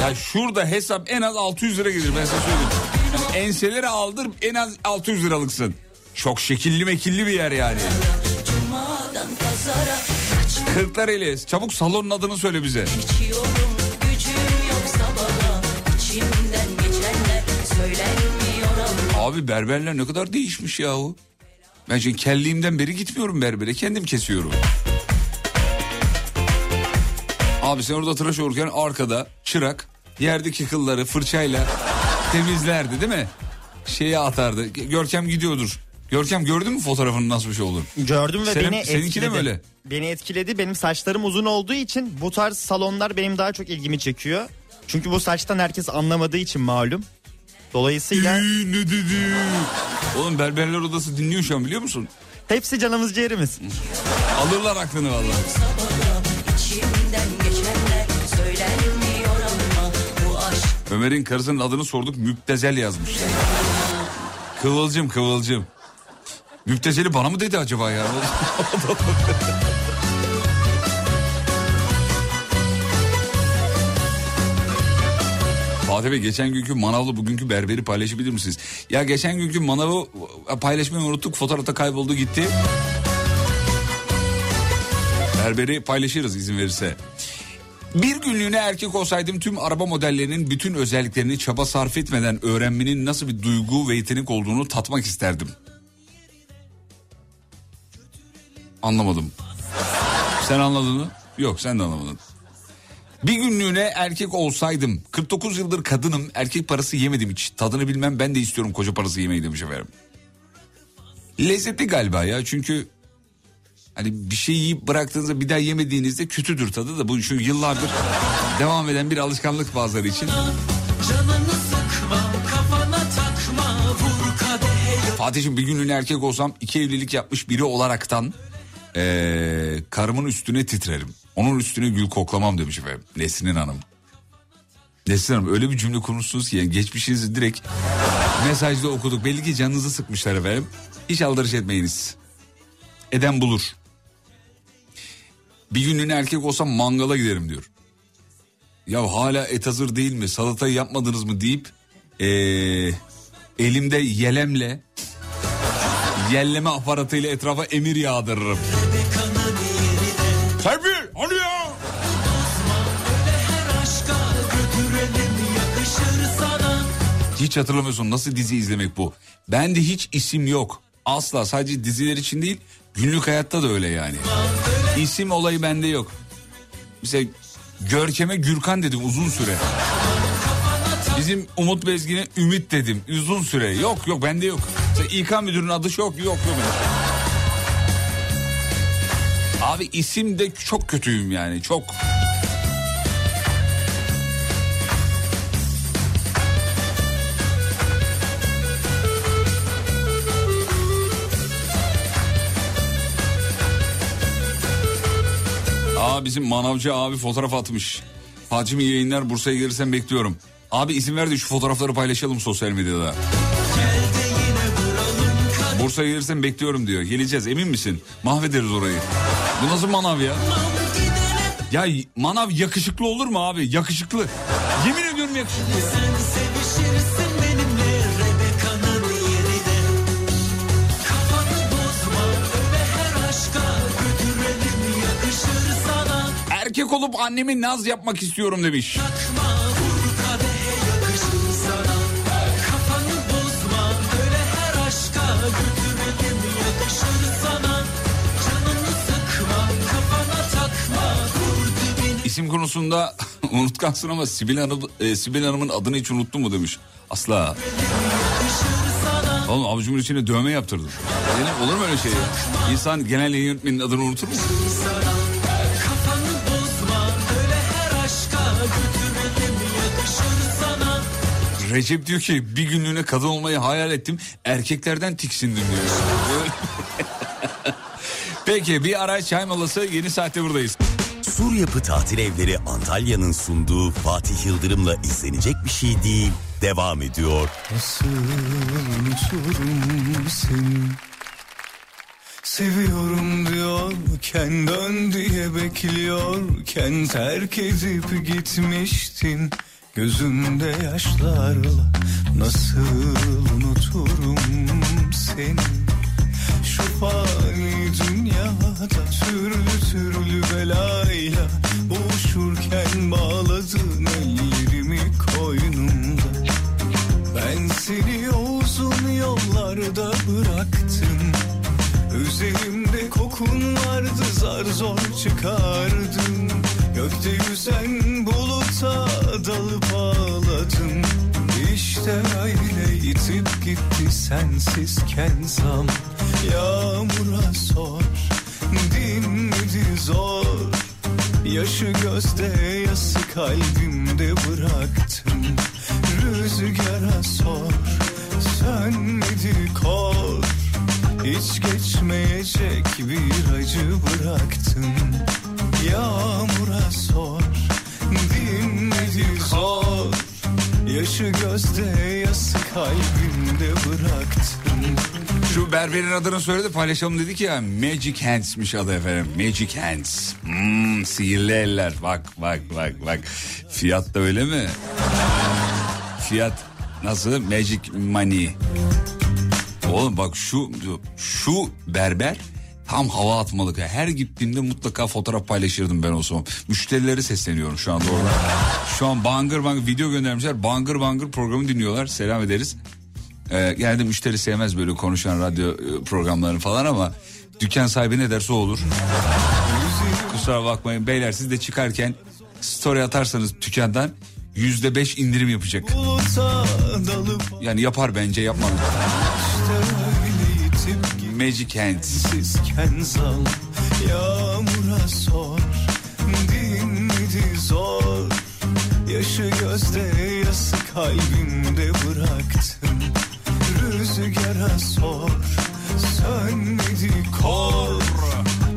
Ya şurada hesap en az 600 lira gelir ben size söyleyeyim. Enseleri aldır en az 600 liralıksın. Çok şekilli mekilli bir yer yani. Kaç Kırklareli çabuk salonun adını söyle bize. Abi berberler ne kadar değişmiş yahu. Ben şimdi kelliğimden beri gitmiyorum berbere kendim kesiyorum. Abi sen orada tıraş olurken arkada çırak yerdeki kılları fırçayla temizlerdi değil mi? Şeye atardı. Görkem gidiyordur. Görkem gördün mü fotoğrafının nasıl bir şey olur? Gördüm ve Senin- beni seninki de etkiledi. mi öyle? Beni etkiledi. Benim saçlarım uzun olduğu için bu tarz salonlar benim daha çok ilgimi çekiyor. Çünkü bu saçtan herkes anlamadığı için malum. Dolayısıyla ne dedi? Oğlum berberler odası dinliyor şu an biliyor musun? hepsi canımız ciğerimiz. Alırlar aklını vallahi. Ömer'in karısının adını sorduk müptezel yazmış. Kıvılcım kıvılcım. Müptezeli bana mı dedi acaba ya? Fatih Bey geçen günkü manavlı bugünkü berberi paylaşabilir misiniz? Ya geçen günkü manavı paylaşmayı unuttuk fotoğrafta kayboldu gitti. Berberi paylaşırız izin verirse. Bir günlüğüne erkek olsaydım tüm araba modellerinin bütün özelliklerini çaba sarf etmeden öğrenmenin nasıl bir duygu ve yetenek olduğunu tatmak isterdim. Anlamadım. Sen anladın mı? Yok sen de anlamadın. Bir günlüğüne erkek olsaydım 49 yıldır kadınım erkek parası yemedim hiç. Tadını bilmem ben de istiyorum koca parası yemeyi demiş efendim. Lezzetli galiba ya çünkü hani bir şey yiyip bıraktığınızda bir daha yemediğinizde kötüdür tadı da bu şu yıllardır devam eden bir alışkanlık bazıları için. Fatih'im bir günlüğüne erkek olsam iki evlilik yapmış biri olaraktan eee, karımın üstüne titrerim. Onun üstüne gül koklamam demiş efendim Nesrin Hanım. Nesrin Hanım öyle bir cümle kurmuşsunuz ki yani geçmişinizi direkt mesajda okuduk. Belli ki canınızı sıkmışlar efendim. Hiç aldırış etmeyiniz. Eden bulur. Bir günlüğüne erkek olsam mangala giderim diyor. Ya hala et hazır değil mi salatayı yapmadınız mı deyip eee, elimde yelemle yelleme aparatıyla etrafa emir yağdırırım. Serpil hani ya? Hiç hatırlamıyorsun nasıl dizi izlemek bu. Bende hiç isim yok. Asla sadece diziler için değil günlük hayatta da öyle yani. İsim olayı bende yok. Mesela Görkem'e Gürkan dedim uzun süre. Bizim Umut Bezgin'e Ümit dedim uzun süre. Yok yok bende yok. Mesela İK müdürünün adı çok yok yok. Abi isim de çok kötüyüm yani çok. Aa bizim manavcı abi fotoğraf atmış. İyi yayınlar Bursa'ya gelirsen bekliyorum. Abi izin ver de şu fotoğrafları paylaşalım sosyal medyada. Bursa'ya gelirsen bekliyorum diyor. Geleceğiz emin misin? Mahvederiz orayı. Bu nasıl manav ya? Ya manav yakışıklı olur mu abi? Yakışıklı. Yemin ediyorum yakışıklı. ya. Erkek olup annemi naz yapmak istiyorum demiş. Takma bozma sana sıkma takma İsim konusunda unutkansın ama Sibel, Hanım, e, Sibel Hanım'ın adını hiç unuttun mu demiş. Asla. Oğlum avucumun içine dövme yaptırdım. Yani olur mu öyle şey? İnsan genel yayın yönetmeninin adını unutur mu? Recep diyor ki bir günlüğüne kadın olmayı hayal ettim. Erkeklerden tiksindim diyor. Peki bir ara çay molası yeni saatte buradayız. Sur Yapı Tatil Evleri Antalya'nın sunduğu Fatih Yıldırım'la izlenecek bir şey değil. Devam ediyor. Nasıl unuturum Seviyorum diyorken dön diye bekliyorken terk edip gitmiştin Gözümde yaşlarla nasıl unuturum seni? Şu fani dünyada türlü türlü belayla Boğuşurken bağladın ellerimi koynumda. Ben seni o uzun yollarda bıraktım. Üzerimde kokun vardı zar zor çıkardım Gökte yüzen buluta dalıp ağladım. İşte öyle itip gitti sensizken zam. Yağmura sor dinmedi zor? Yaşı gözde yası kalbimde bıraktım. Rüzgara sor sönmedi kor? Hiç geçmeyecek bir acı bıraktım. Yağmura sor Yaşı gözde yası kalbimde bıraktım. Şu berberin adını söyledi paylaşalım dedik ya. Magic Hands'miş adı efendim. Magic Hands. Hmm, Sihirli eller. Bak bak bak bak. Fiyat da öyle mi? Fiyat nasıl? Magic Money. Oğlum bak şu şu berber tam hava atmalık. Her gittiğimde mutlaka fotoğraf paylaşırdım ben o zaman. Müşterileri sesleniyorum şu anda orada. Şu an bangır bangır video göndermişler. Bangır bangır programı dinliyorlar. Selam ederiz. Ee, genelde müşteri sevmez böyle konuşan radyo e, programlarını falan ama dükkan sahibi ne derse o olur. Kusura bakmayın beyler siz de çıkarken story atarsanız dükkandan yüzde beş indirim yapacak. Yani yapar bence yapmam. Magic Hands. Sizken zal yağmura sor Dinmedi zor Yaşı gözde yası kalbimde bıraktım Rüzgara sor Sönmedi kor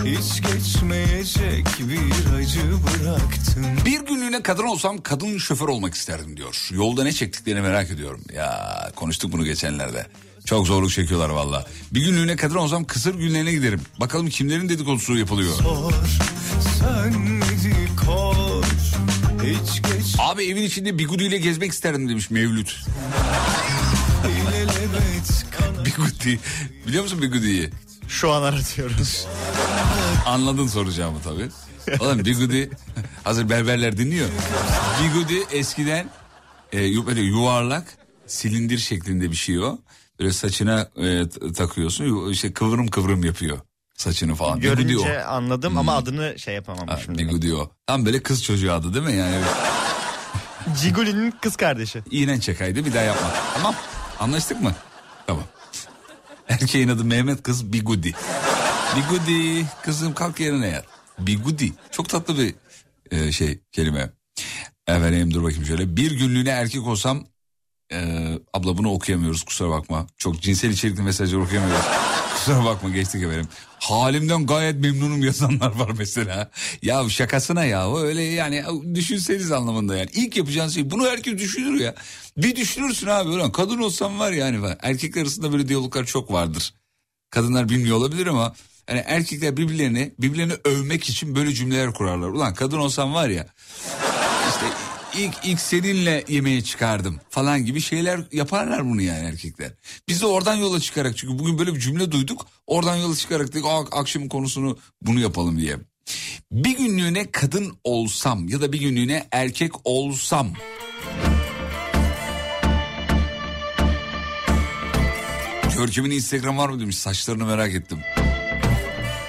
Hiç geçmeyecek bir acı bıraktım Bir günlüğüne kadın olsam kadın şoför olmak isterdim diyor. Yolda ne çektiklerini merak ediyorum. Ya konuştuk bunu geçenlerde. Çok zorluk çekiyorlar valla. Bir günlüğüne kadın olsam kısır günlerine giderim. Bakalım kimlerin dedikodusu yapılıyor. Sor geç Abi evin içinde bigudiyle gezmek isterdim demiş Mevlüt. Bigudi. Biliyor musun bigudiyi? Şu an aratıyoruz. Anladın soracağımı tabii. Oğlum bigudi hazır berberler dinliyor. Bigudi eskiden e, böyle yuvarlak silindir şeklinde bir şey o. Böyle saçına e, takıyorsun işte kıvrım kıvrım yapıyor saçını falan. Görünce anladım ama adını şey yapamam Ha, şimdi. Bigudi o. Tam böyle kız çocuğu adı değil mi yani? Ciguli'nin kız kardeşi. İğnen çakaydı bir daha yapma. Tamam anlaştık mı? Tamam. Erkeğin adı Mehmet kız Bigudi. Bigudi kızım kalk yerine yat. Bigudi çok tatlı bir e, şey kelime. Efendim dur bakayım şöyle. Bir günlüğüne erkek olsam e, abla bunu okuyamıyoruz kusura bakma. Çok cinsel içerikli mesajlar okuyamıyoruz. Kusura bakma geçtik efendim. Halimden gayet memnunum yazanlar var mesela. Ya şakasına ya o öyle yani düşünseniz anlamında yani. İlk yapacağın şey bunu herkes düşünür ya. Bir düşünürsün abi ulan kadın olsam var yani. var. Erkekler arasında böyle diyaloglar çok vardır. Kadınlar bilmiyor olabilir ama hani erkekler birbirlerini birbirlerini övmek için böyle cümleler kurarlar. Ulan kadın olsam var ya ilk ilk seninle yemeğe çıkardım falan gibi şeyler yaparlar bunu yani erkekler. Biz de oradan yola çıkarak çünkü bugün böyle bir cümle duyduk. Oradan yola çıkarak dedik "Aa, akşamın konusunu bunu yapalım diye. Bir günlüğüne kadın olsam ya da bir günlüğüne erkek olsam. Görkem'in Instagram var mı demiş saçlarını merak ettim.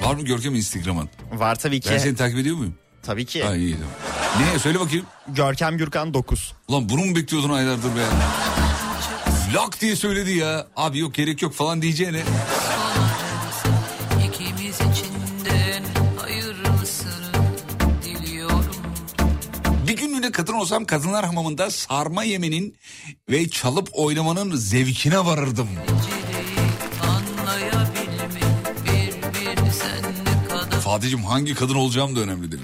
Var mı Görkem'in Instagram'ın? Var tabii ki. Ben seni takip ediyor muyum? Tabii ki. Ha iyi. tamam. Ne söyle bakayım. Görkem Gürkan 9. Ulan bunu mu bekliyordun aylardır be? Lak diye söyledi ya. Abi yok gerek yok falan diyeceğine. Bir günlüğüne kadın olsam kadınlar hamamında sarma yemenin ve çalıp oynamanın zevkine varırdım. Fatih'im hangi kadın olacağım da önemli değil.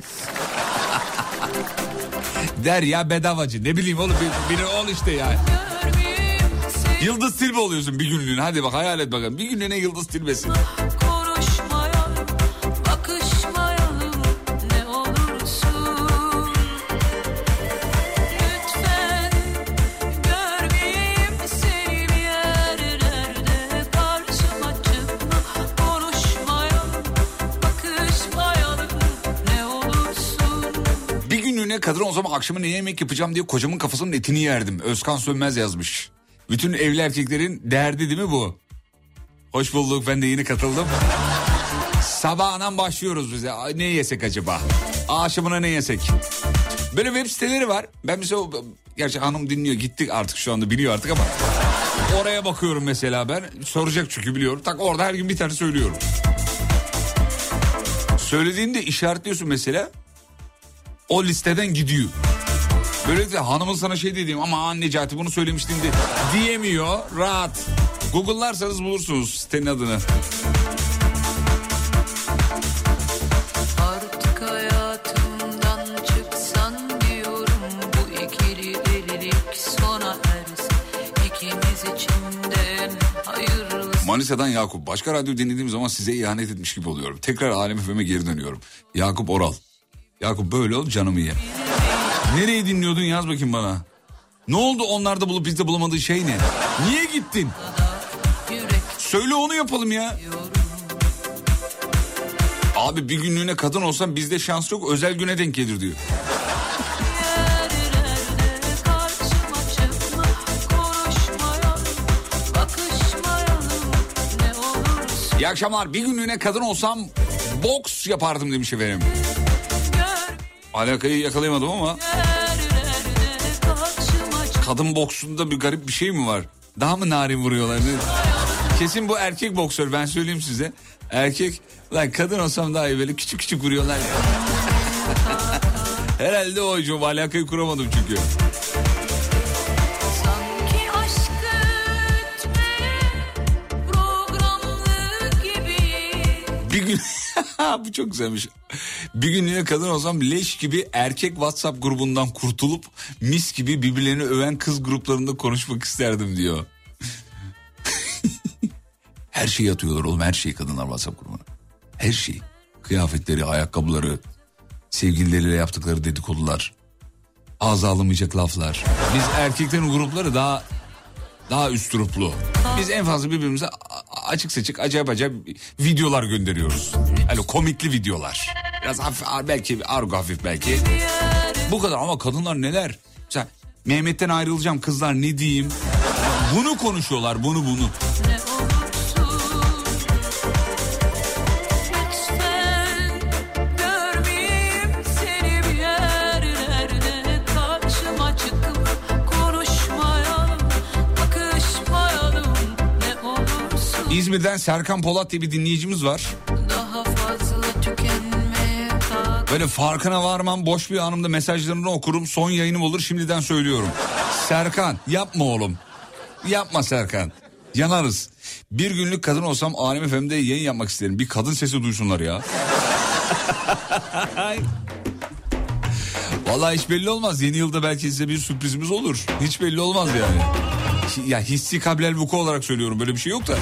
Der ya bedavacı ne bileyim oğlum bir, biri ol işte ya. Yıldız Tilbe oluyorsun bir günlüğüne hadi bak hayal et bakalım. Bir günlüğüne Yıldız Tilbe'sin. Kadın olsam akşama ne yemek yapacağım diye kocamın kafasının etini yerdim. Özkan Sönmez yazmış. Bütün evli erkeklerin derdi değil mi bu? Hoş bulduk ben de yeni katıldım. Sabahından başlıyoruz bize. Ne yesek acaba? Akşamına ne yesek? Böyle web siteleri var. Ben mesela gerçi hanım dinliyor gittik artık şu anda biliyor artık ama oraya bakıyorum mesela ben. Soracak çünkü biliyorum. Tak orada her gün bir tane söylüyorum. Söylediğinde işaretliyorsun mesela o listeden gidiyor. Böyle de hanımın sana şey dediğim ama Necati bunu söylemiştin de diyemiyor rahat. Google'larsanız bulursunuz sitenin adını. Manisa'dan Yakup. Başka radyo dinlediğim zaman size ihanet etmiş gibi oluyorum. Tekrar Alem FM'e geri dönüyorum. Yakup Oral. Yakup böyle ol canımı ye. Nereyi dinliyordun yaz bakayım bana. Ne oldu onlarda bulup bizde bulamadığı şey ne? Niye gittin? Söyle onu yapalım ya. Abi bir günlüğüne kadın olsam bizde şans yok özel güne denk gelir diyor. İyi akşamlar bir günlüğüne kadın olsam boks yapardım demiş efendim. Alakayı yakalayamadım ama kadın boksunda bir garip bir şey mi var? Daha mı narin vuruyorlar? Kesin bu erkek boksör ben söyleyeyim size. Erkek lan kadın olsam daha iyi böyle küçük küçük vuruyorlar ya. Herhalde o hocam alakayı kuramadım çünkü. Bir gün bu çok güzelmiş. Bir günlüğüne kadın olsam leş gibi erkek WhatsApp grubundan kurtulup mis gibi birbirlerini öven kız gruplarında konuşmak isterdim diyor. her şeyi atıyorlar oğlum her şeyi kadınlar WhatsApp grubuna. Her şey. Kıyafetleri, ayakkabıları, sevgilileriyle yaptıkları dedikodular. Ağza alınmayacak laflar. Biz erkeklerin grupları daha daha üstüruplu. Biz en fazla birbirimize açık seçik acayip acayip videolar gönderiyoruz. Hani komikli videolar. Biraz hafif belki argo hafif belki. Bu kadar ama kadınlar neler? Mesela Mehmet'ten ayrılacağım kızlar ne diyeyim? Bunu konuşuyorlar bunu bunu. İzmir'den Serkan Polat diye bir dinleyicimiz var. Böyle farkına varmam boş bir anımda mesajlarını okurum son yayınım olur şimdiden söylüyorum. Serkan yapma oğlum. Yapma Serkan. Yanarız. Bir günlük kadın olsam Alem FM'de yayın yapmak isterim. Bir kadın sesi duysunlar ya. Vallahi hiç belli olmaz. Yeni yılda belki size bir sürprizimiz olur. Hiç belli olmaz yani. Ya hissi kablel vuku olarak söylüyorum. Böyle bir şey yok da.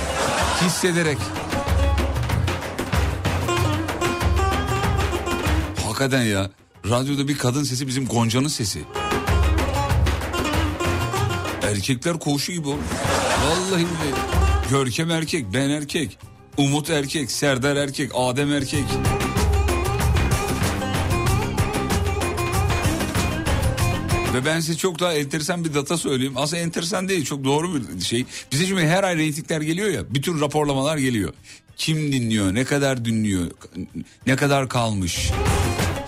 Hissederek. Hakikaten ya. Radyoda bir kadın sesi bizim Gonca'nın sesi. Erkekler koğuşu gibi oğlum. Vallahi billahi. Görkem erkek, ben erkek. Umut erkek, Serdar erkek, Adem erkek. Ve ben size çok daha enteresan bir data söyleyeyim. Aslında enteresan değil çok doğru bir şey. Bize şimdi her ay reytingler geliyor ya. Bütün raporlamalar geliyor. Kim dinliyor, ne kadar dinliyor, ne kadar kalmış.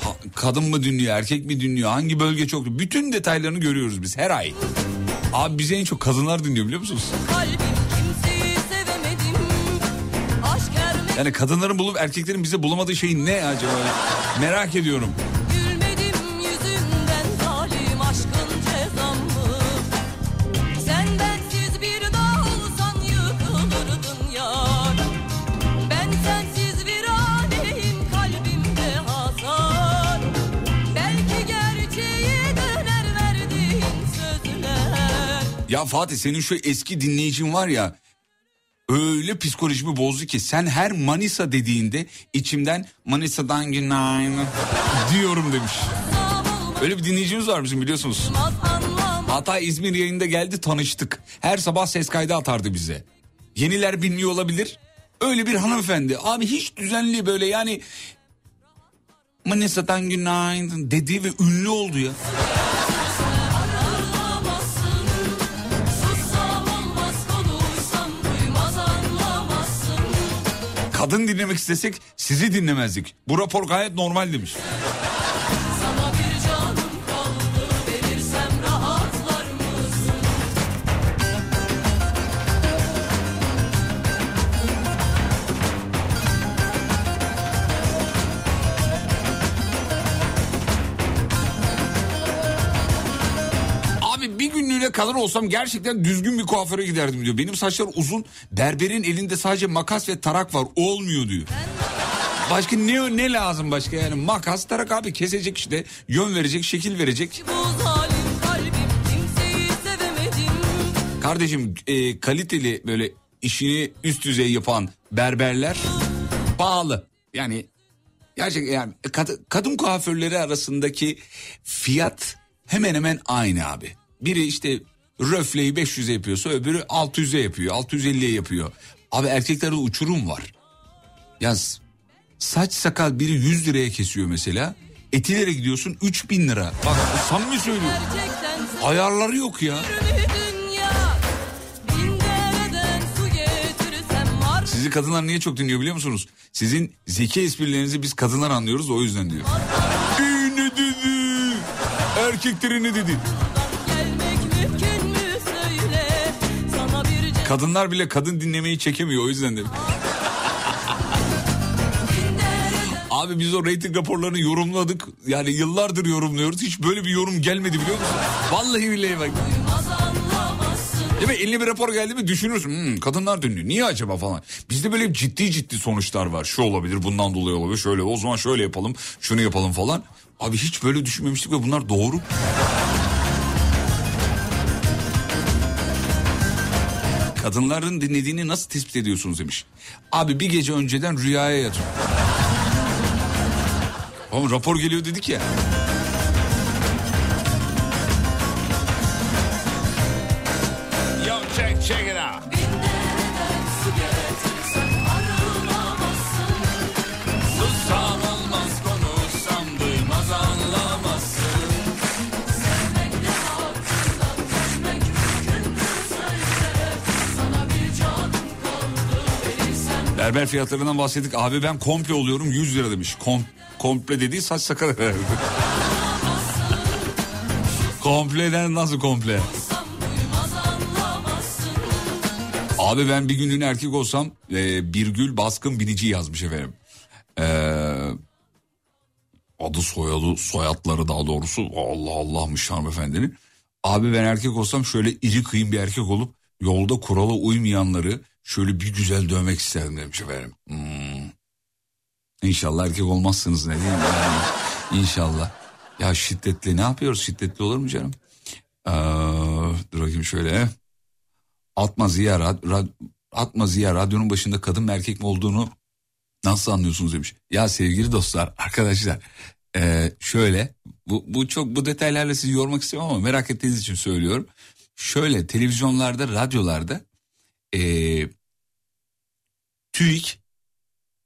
Ha- kadın mı dinliyor, erkek mi dinliyor, hangi bölge çok... Bütün detaylarını görüyoruz biz her ay. Abi bize en çok kadınlar dinliyor biliyor musunuz? Yani kadınların bulup erkeklerin bize bulamadığı şey ne acaba? Merak ediyorum. Ya Fatih senin şu eski dinleyicin var ya öyle psikolojimi bozdu ki sen her Manisa dediğinde içimden Manisa'dan günaydın diyorum demiş. Öyle bir dinleyicimiz var bizim biliyorsunuz. Hatta İzmir yayında geldi tanıştık. Her sabah ses kaydı atardı bize. Yeniler bilmiyor olabilir. Öyle bir hanımefendi. Abi hiç düzenli böyle yani Manisa'dan günaydın dedi ve ünlü oldu ya. Kadın dinlemek istesek sizi dinlemezdik. Bu rapor gayet normal demiş. Kalır olsam gerçekten düzgün bir kuaföre giderdim diyor. Benim saçlar uzun berberin elinde sadece makas ve tarak var olmuyor diyor. Başka ne ne lazım başka yani makas tarak abi kesecek işte yön verecek şekil verecek. Kardeşim e, kaliteli böyle işini üst düzey yapan berberler pahalı. Yani gerçek yani kad- kadın kuaförleri arasındaki fiyat hemen hemen aynı abi. Biri işte röfleyi 500'e yapıyorsa öbürü 600'e yapıyor 650'ye yapıyor. Abi erkeklerde uçurum var. Yaz saç sakal biri 100 liraya kesiyor mesela. Etilere gidiyorsun 3000 lira. Bak samimi söylüyorum. Ayarları yok ya. Sizi kadınlar niye çok dinliyor biliyor musunuz? Sizin zeki esprilerinizi biz kadınlar anlıyoruz o yüzden diyor. Ünlü erkeklerini dedi. Gelmek Kadınlar bile kadın dinlemeyi çekemiyor o yüzden de. Abi biz o reyting raporlarını yorumladık. Yani yıllardır yorumluyoruz. Hiç böyle bir yorum gelmedi biliyor musun? Vallahi billahi bak. Değil mi? Eline bir rapor geldi mi düşünürsün. "Hmm, kadınlar dinliyor. Niye acaba falan. Bizde böyle ciddi ciddi sonuçlar var. Şu olabilir bundan dolayı olabilir. Şöyle o zaman şöyle yapalım. Şunu yapalım falan. Abi hiç böyle düşünmemiştik ve bunlar doğru. Kadınların dinlediğini nasıl tespit ediyorsunuz demiş. Abi bir gece önceden rüyaya yatıyor. Oğlum rapor geliyor dedik ya. Berber fiyatlarından bahsettik. Abi ben komple oluyorum 100 lira demiş. Kom komple dediği saç sakal herhalde. Kompleden nasıl komple? Abi ben bir günlüğüne erkek olsam e, Birgül Baskın Binici yazmış efendim. E, adı soyadı soyadları daha doğrusu Allah Allah'mış hanımefendinin. Abi ben erkek olsam şöyle iri kıyım bir erkek olup yolda kurala uymayanları şöyle bir güzel dövmek isterdim demiş efendim. Hmm. İnşallah erkek olmazsınız ne diyeyim yani. İnşallah. Ya şiddetli ne yapıyoruz şiddetli olur mu canım? Ee, dur bakayım şöyle. Atma Ziya, rad, rad- Atma Ziya radyonun başında kadın mı erkek mi olduğunu nasıl anlıyorsunuz demiş. Ya sevgili dostlar arkadaşlar ee, şöyle bu, bu çok bu detaylarla sizi yormak istemem ama merak ettiğiniz için söylüyorum. Şöyle televizyonlarda radyolarda ee, TÜİK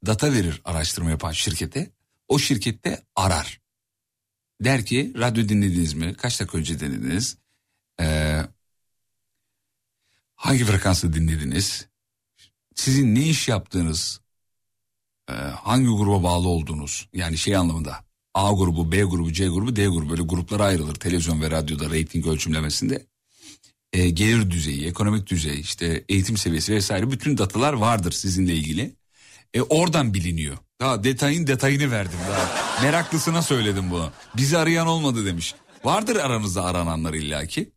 data verir araştırma yapan şirkete. O şirkette arar. Der ki radyo dinlediniz mi? Kaç dakika önce dinlediniz? Ee, hangi frekansı dinlediniz? Sizin ne iş yaptığınız? Ee, hangi gruba bağlı olduğunuz? Yani şey anlamında. A grubu, B grubu, C grubu, D grubu böyle gruplara ayrılır televizyon ve radyoda reyting ölçümlemesinde. Ee, gelir düzeyi, ekonomik düzey, işte eğitim seviyesi vesaire bütün datalar vardır sizinle ilgili. E, oradan biliniyor. Daha detayın detayını verdim daha. Meraklısına söyledim bunu. Bizi arayan olmadı demiş. Vardır aranızda arananlar illaki.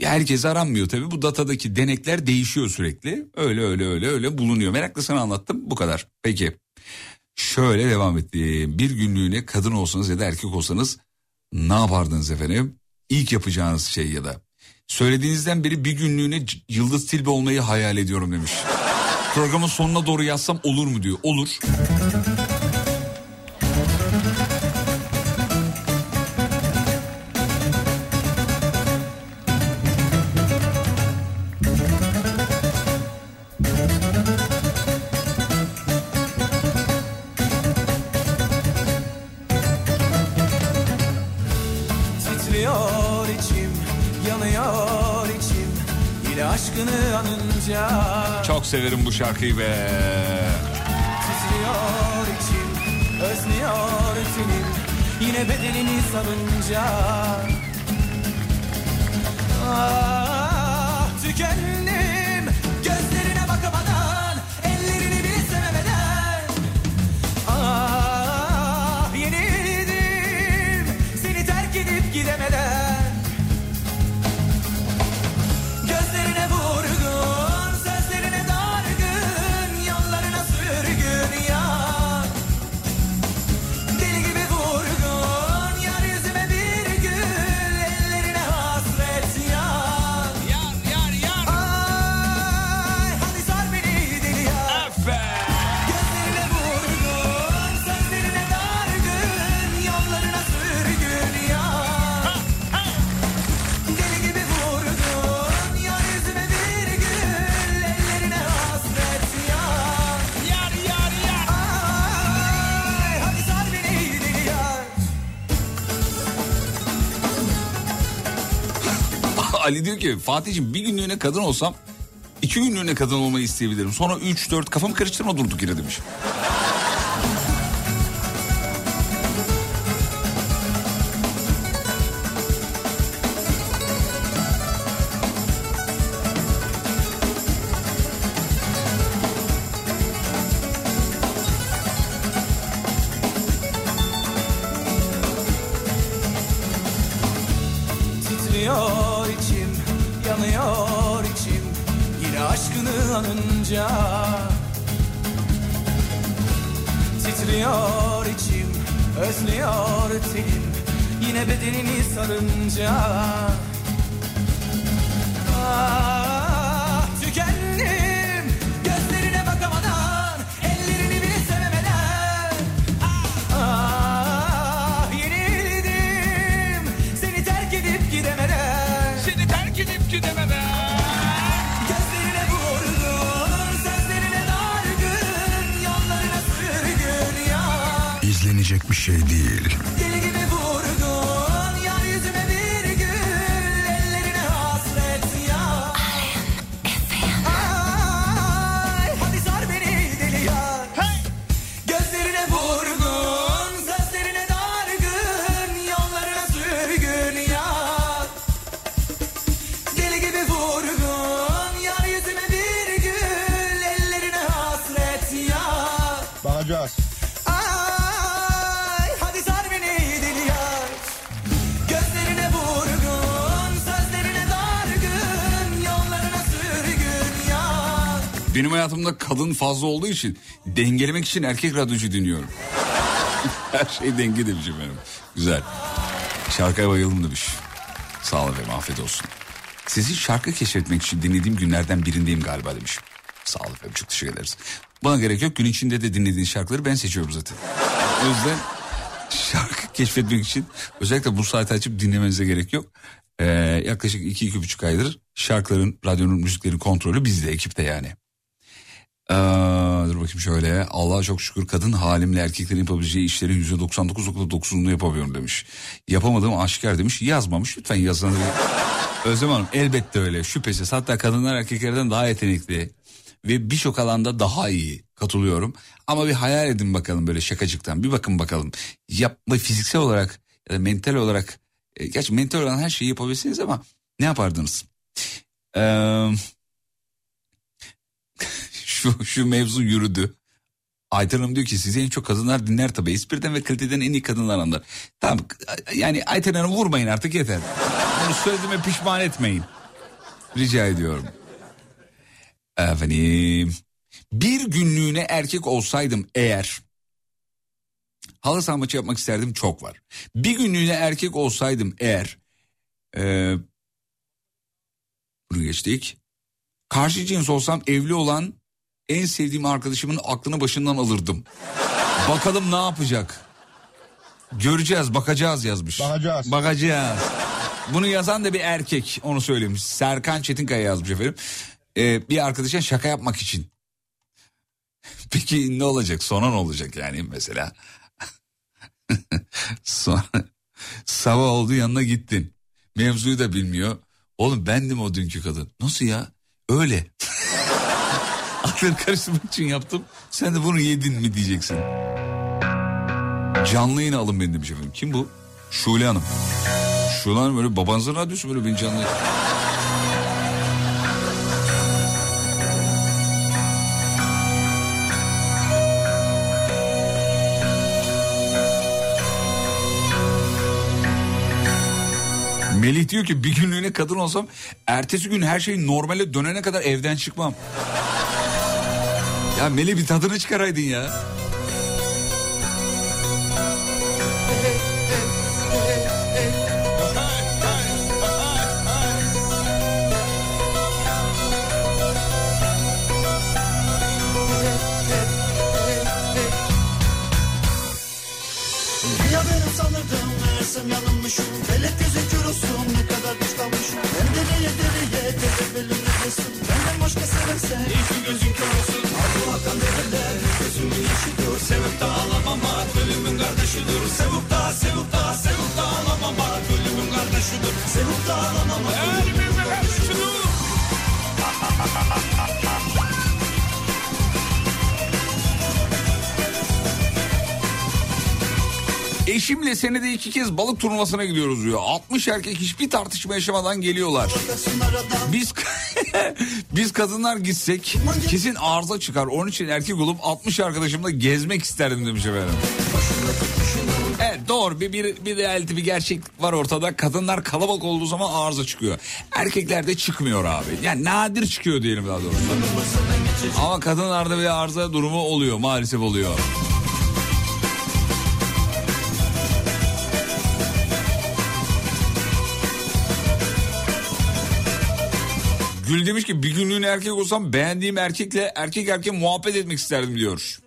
Herkes aranmıyor tabii. Bu datadaki denekler değişiyor sürekli. Öyle öyle öyle öyle bulunuyor. Meraklısına anlattım bu kadar. Peki. Şöyle devam ettim. Bir günlüğüne kadın olsanız ya da erkek olsanız ne yapardınız efendim? İlk yapacağınız şey ya da. Söylediğinizden beri bir günlüğüne Yıldız Tilbe olmayı hayal ediyorum demiş. Programın sonuna doğru yazsam olur mu diyor. Olur. Severim bu şarkıyı be. Titriyor içim, özlüyor tenim Yine bedenini sarınca Ah Ali diyor ki Fatih'im bir günlüğüne kadın olsam iki günlüğüne kadın olmayı isteyebilirim. Sonra üç dört kafamı karıştırma durduk yere demiş. Şey değil. Benim hayatımda kadın fazla olduğu için dengelemek için erkek radyocu dinliyorum. Her şey denge benim. Güzel. Şarkıya bayıldım demiş. Sağ ol efendim afiyet olsun. Sizi şarkı keşfetmek için dinlediğim günlerden birindeyim galiba demiş. Sağ ol efendim çok teşekkür ederiz. Bana gerek yok gün içinde de dinlediğin şarkıları ben seçiyorum zaten. O yüzden şarkı keşfetmek için özellikle bu saati açıp dinlemenize gerek yok. Ee, yaklaşık iki iki buçuk aydır şarkıların, radyonun, müziklerin kontrolü bizde, ekipte yani. Ee, dur bakayım şöyle. Allah'a çok şükür kadın halimle erkeklerin yapabileceği işlerin yüzde 99.9'unu yapamıyorum demiş. Yapamadığım aşikar demiş. Yazmamış. Lütfen yazın. Özlem Hanım elbette öyle şüphesiz. Hatta kadınlar erkeklerden daha yetenekli ve birçok alanda daha iyi katılıyorum. Ama bir hayal edin bakalım böyle şakacıktan. Bir bakın bakalım. Yapma fiziksel olarak ya da mental olarak e, gerçi mental olan her şeyi yapabilirsiniz ama ne yapardınız? Eee şu, şu mevzu yürüdü. Ayten Hanım diyor ki sizi en çok kadınlar dinler tabii. Espriden ve kaliteden en iyi kadınlar anlar. Tamam yani Ayten Hanım vurmayın artık yeter. Bunu söylediğime pişman etmeyin. Rica ediyorum. Efendim. Bir günlüğüne erkek olsaydım eğer... Halı saha maçı yapmak isterdim çok var. Bir günlüğüne erkek olsaydım eğer... E, bunu geçtik. Karşı cins olsam evli olan en sevdiğim arkadaşımın aklını başından alırdım. Bakalım ne yapacak? Göreceğiz, bakacağız yazmış. Bakacağız. Bakacağız. Bunu yazan da bir erkek, onu söyleyeyim. Serkan Çetinkaya yazmış efendim. Ee, bir arkadaşa şaka yapmak için. Peki ne olacak? Sonra ne olacak yani mesela? Sonra sabah oldu yanına gittin. Mevzuyu da bilmiyor. Oğlum bendim o dünkü kadın. Nasıl ya? Öyle. Aklını karıştırmak için yaptım. Sen de bunu yedin mi diyeceksin. Canlı yayına alın beni demiş efendim. Kim bu? Şule Hanım. Şule Hanım böyle babanızın radyosu böyle beni canlı Melih diyor ki bir günlüğüne kadın olsam ertesi gün her şey normale dönene kadar evden çıkmam. Ya Melih bir tadını çıkaraydın ya. Gözün kör olsun Arzu akan derler gözümün yaşıdır Sevip de ağlamamak ölümün kardeşidir. Sevip de sevip de sevip de ağlamamak ölümün kardeşidir. Sevip de ağlamamak ölümün kardeşidir Eşimle senede iki kez balık turnuvasına gidiyoruz diyor. 60 erkek hiçbir tartışma yaşamadan geliyorlar. Biz biz kadınlar gitsek kesin arıza çıkar. Onun için erkek olup 60 arkadaşımla gezmek isterdim demiş efendim. Evet doğru bir, bir, bir reality bir gerçek var ortada. Kadınlar kalabalık olduğu zaman arıza çıkıyor. Erkeklerde çıkmıyor abi. Yani nadir çıkıyor diyelim daha doğrusu. Ama kadınlarda bir arıza durumu oluyor maalesef oluyor. Gül demiş ki bir günlüğüne erkek olsam beğendiğim erkekle erkek erkeğe muhabbet etmek isterdim diyor.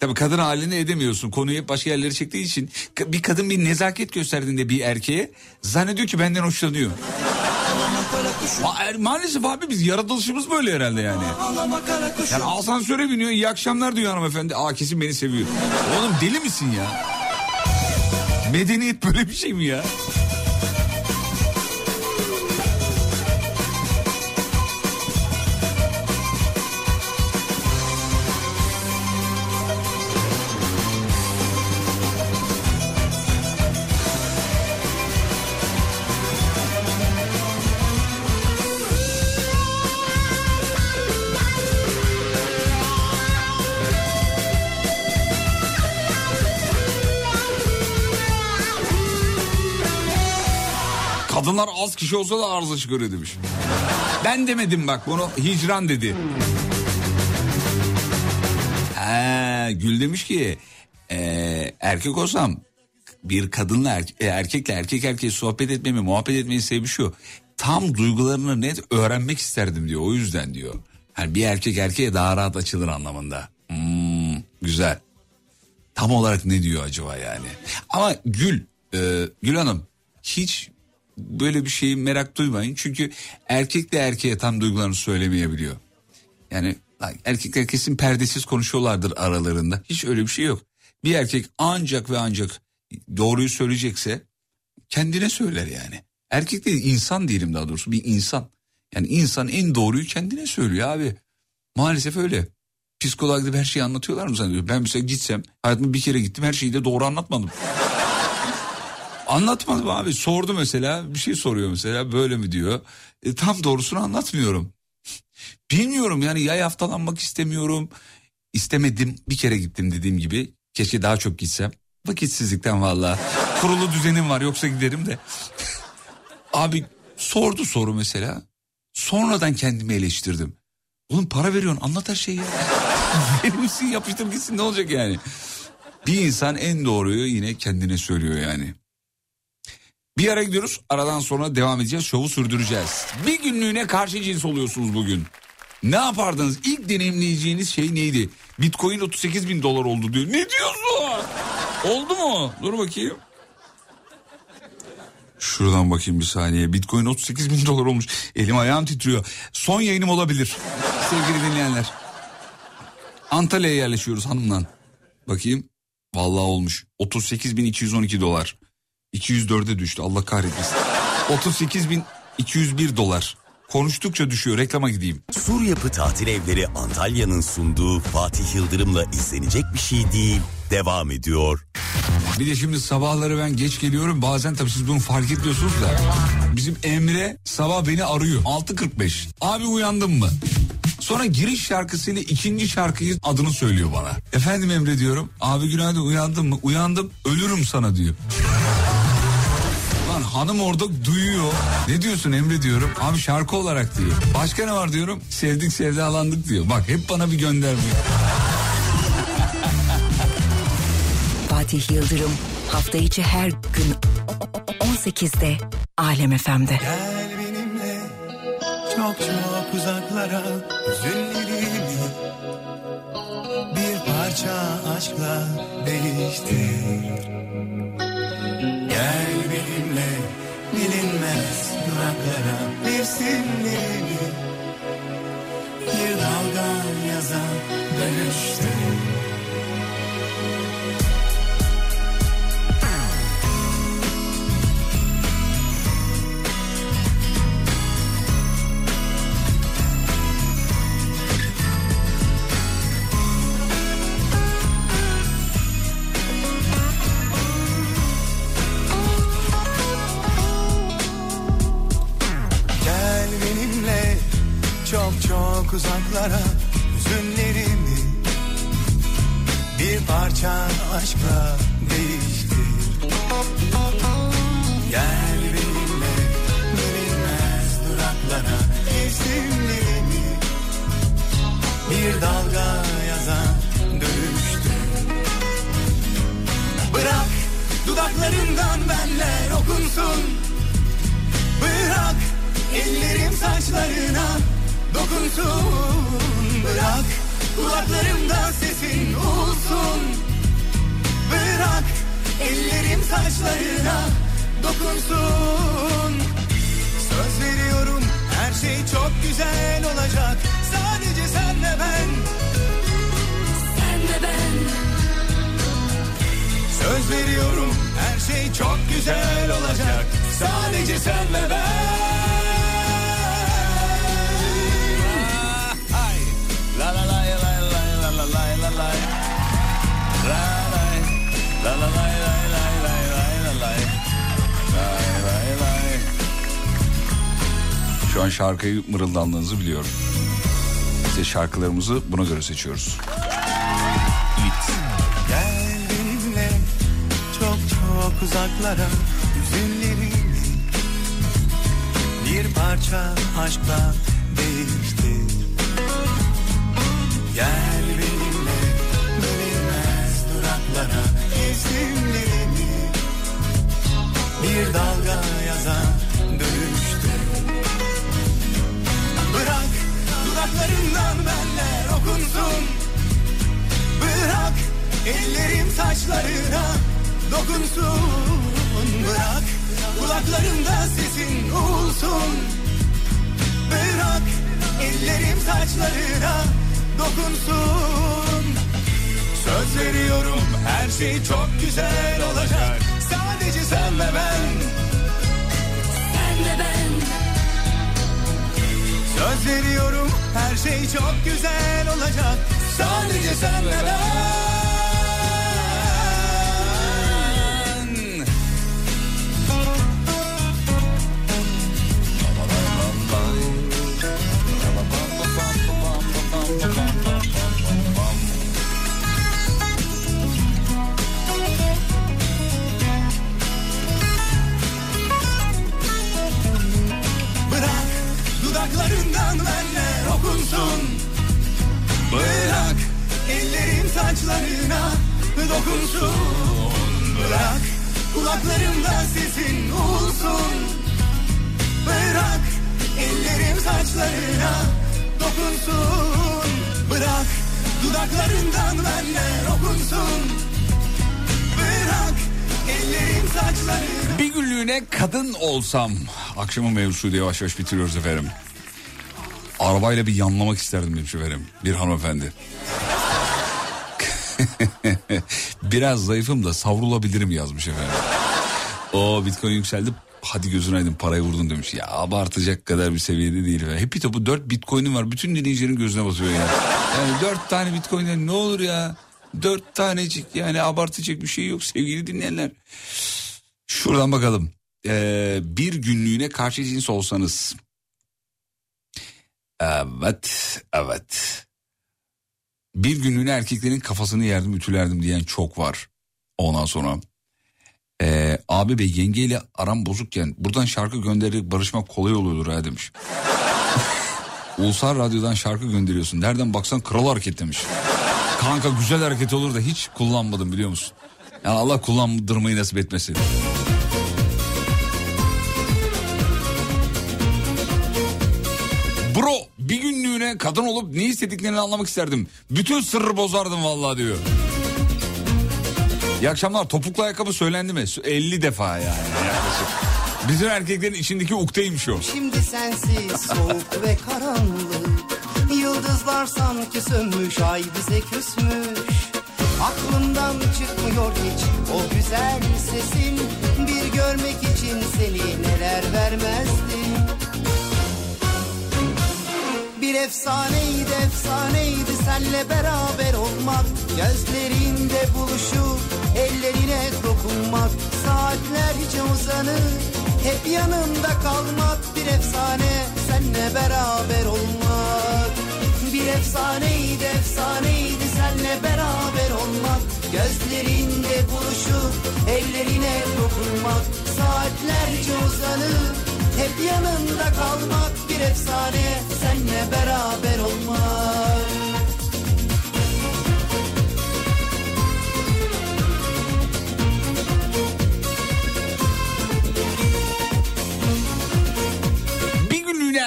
Tabii kadın halini edemiyorsun. Konuyu hep başka yerlere çektiği için bir kadın bir nezaket gösterdiğinde bir erkeğe zannediyor ki benden hoşlanıyor. Ma- er- maalesef abi biz yaratılışımız böyle herhalde yani. Yani asansöre biniyor iyi akşamlar diyor hanımefendi. Aa kesin beni seviyor. Oğlum deli misin ya? Medeniyet böyle bir şey mi ya? Kadınlar az kişi olsa da arıza çıkarıyor demiş. Ben demedim bak bunu hicran dedi. Ha, Gül demiş ki e, erkek olsam bir kadınla erke- erkekle erkek erkeğe sohbet etmemi muhabbet etmeyi sebebi şu. Tam duygularını net öğrenmek isterdim diyor o yüzden diyor. Yani bir erkek erkeğe daha rahat açılır anlamında. Hmm, güzel. Tam olarak ne diyor acaba yani? Ama Gül, e, Gül Hanım hiç böyle bir şeyi merak duymayın. Çünkü erkek de erkeğe tam duygularını söylemeyebiliyor. Yani erkekler kesin perdesiz konuşuyorlardır aralarında. Hiç öyle bir şey yok. Bir erkek ancak ve ancak doğruyu söyleyecekse kendine söyler yani. Erkek değil insan diyelim daha doğrusu bir insan. Yani insan en doğruyu kendine söylüyor abi. Maalesef öyle. Psikoloğa gidip her şeyi anlatıyorlar mı zannediyor? Ben mesela gitsem hayatımda bir kere gittim her şeyi de doğru anlatmadım. Anlatmadım abi. Sordu mesela bir şey soruyor mesela böyle mi diyor. E, tam doğrusunu anlatmıyorum. Bilmiyorum yani yay haftalanmak istemiyorum. İstemedim bir kere gittim dediğim gibi. Keşke daha çok gitsem. Vakitsizlikten valla. Kurulu düzenim var yoksa giderim de. abi sordu soru mesela. Sonradan kendimi eleştirdim. Oğlum para veriyorsun anlat her şeyi ya. Misin yapıştır gitsin ne olacak yani. Bir insan en doğruyu yine kendine söylüyor yani. Bir ara gidiyoruz. Aradan sonra devam edeceğiz. Şovu sürdüreceğiz. Bir günlüğüne karşı cins oluyorsunuz bugün. Ne yapardınız? İlk deneyimleyeceğiniz şey neydi? Bitcoin 38 bin dolar oldu diyor. Ne diyorsun? Oldu mu? Dur bakayım. Şuradan bakayım bir saniye. Bitcoin 38 bin dolar olmuş. Elim ayağım titriyor. Son yayınım olabilir. Sevgili dinleyenler. Antalya'ya yerleşiyoruz hanımla. Bakayım. Vallahi olmuş. 38.212 dolar. 204'e düştü Allah kahretmesin. 38.201 dolar. Konuştukça düşüyor reklama gideyim. Sur Yapı Tatil Evleri Antalya'nın sunduğu Fatih Yıldırım'la izlenecek bir şey değil. Devam ediyor. Bir de şimdi sabahları ben geç geliyorum. Bazen tabii siz bunu fark etmiyorsunuz da. Bizim Emre sabah beni arıyor. 6.45. Abi uyandın mı? Sonra giriş şarkısıyla ikinci şarkıyı adını söylüyor bana. Efendim Emre diyorum. Abi günaydın uyandın mı? Uyandım ölürüm sana diyor. Lan hanım orada duyuyor. Ne diyorsun Emre diyorum. Abi şarkı olarak diyor. Başka ne var diyorum. Sevdik sevdalandık diyor. Bak hep bana bir gönderme. Fatih Yıldırım hafta içi her gün 18'de Alem FM'de. Gel benimle çok çok uzaklara Hüzünlerimi bir parça aşkla değiştir Gel duraklara Mevsimlerimi bir dalga yaza dönüştür çok uzaklara Hüzünlerimi bir parça aşkla değiştir Gel benimle bilinmez duraklara isimlerimi Bir dalga yazan dönüştü. Bırak dudaklarından benler okunsun. Bırak ellerim saçlarına dokunsun Bırak. Kulaklarımda sesin olsun. Bırak ellerim saçlarına. Dokunsun. Söz veriyorum her şey çok güzel olacak. Sadece sen ve ben. Sen ve ben. Söz veriyorum her şey çok güzel olacak. Sadece sen ve ben Şu an şarkıyı mırıldandığınızı biliyorum. İşte şarkılarımızı buna göre seçiyoruz. Gel benimle çok çok uzaklara Hüzünlerimi bir parça aşkla değiştir Gel duraklara isimlerimi Bir dalga yazan dönüştür Bırak dudaklarından benler okunsun. Bırak ellerim saçlarına dokunsun. Bırak kulaklarımda sesin olsun. Bırak ellerim saçlarına dokunsun Söz veriyorum her şey çok güzel olacak. Sadece sen ve ben. Sen ve ben. Söz veriyorum her şey çok güzel olacak. Sadece sen ve ben dudaklarından benler okunsun. Bırak ellerim saçlarına dokunsun. Bırak kulaklarımda sesin olsun. Bırak ellerim saçlarına dokunsun. Bırak dudaklarından benler okunsun. Bir günlüğüne kadın olsam. Akşamın mevzusuydu yavaş yavaş bitiriyoruz efendim. Arabayla bir yanlamak isterdim demiş efendim. Bir hanımefendi. Biraz zayıfım da savrulabilirim yazmış efendim. O bitcoin yükseldi. Hadi gözün aydın parayı vurdun demiş. Ya abartacak kadar bir seviyede değil. Efendim. Happy topu 4 bitcoin'im var. Bütün dinleyicilerin gözüne basıyor ya. Yani 4 tane bitcoin'den ne olur ya. 4 tanecik yani abartacak bir şey yok sevgili dinleyenler. Şuradan bakalım. Ee, bir günlüğüne karşı cins olsanız. Evet, evet. Bir günlüğüne erkeklerin kafasını yerdim, ütülerdim diyen çok var. Ondan sonra. Ee, abi bey yengeyle aram bozukken buradan şarkı göndererek barışmak kolay oluyordur ha demiş. Ulusal Radyo'dan şarkı gönderiyorsun. Nereden baksan kral hareket demiş. Kanka güzel hareket olur da hiç kullanmadım biliyor musun? Yani Allah kullandırmayı nasip etmesin. Günlüğüne kadın olup ne istediklerini anlamak isterdim. Bütün sırrı bozardım vallahi diyor. İyi akşamlar topuklu ayakkabı söylendi mi? 50 defa yani. Bizim erkeklerin içindeki ukteymiş o. Şimdi sensiz soğuk ve karanlık Yıldızlar sanki sönmüş ay bize küsmüş Aklımdan çıkmıyor hiç o güzel sesin Bir görmek için seni neler vermezdim Bir efsaneydi efsaneydi senle beraber olmak. Gözlerinde buluşup ellerine dokunmak. Saatlerce uzanıp hep yanımda kalmak. Bir efsane senle beraber olmak. Bir efsaneydi efsaneydi senle beraber olmak. Gözlerinde buluşup ellerine dokunmak. Saatlerce uzanıp hep yanında kalmak Bir efsane senle beraber olmak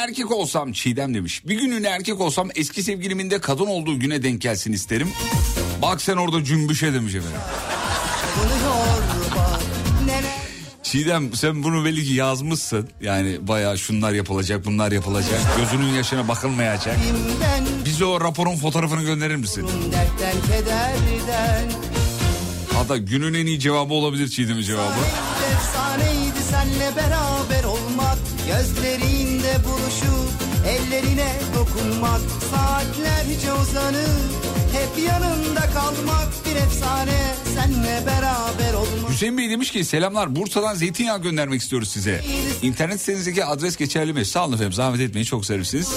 erkek olsam Çiğdem demiş. Bir günlüğüne erkek olsam eski sevgilimin de kadın olduğu güne denk gelsin isterim. Bak sen orada cümbüşe demiş efendim. Çiğdem sen bunu belli ki yazmışsın. Yani bayağı şunlar yapılacak bunlar yapılacak. Gözünün yaşına bakılmayacak. Bize o raporun fotoğrafını gönderir misin? Hatta günün en iyi cevabı olabilir Çiğdem'in cevabı. Efsaneydi senle beraber olmak buluşup ellerine dokunmak Saatlerce uzanıp hep yanında kalmak Bir efsane senle beraber olmak Hüseyin Bey demiş ki selamlar Bursa'dan zeytinyağı göndermek istiyoruz size. İnternet sitenizdeki adres geçerli mi? Sağ olun efendim zahmet etmeyin çok zarifsiniz.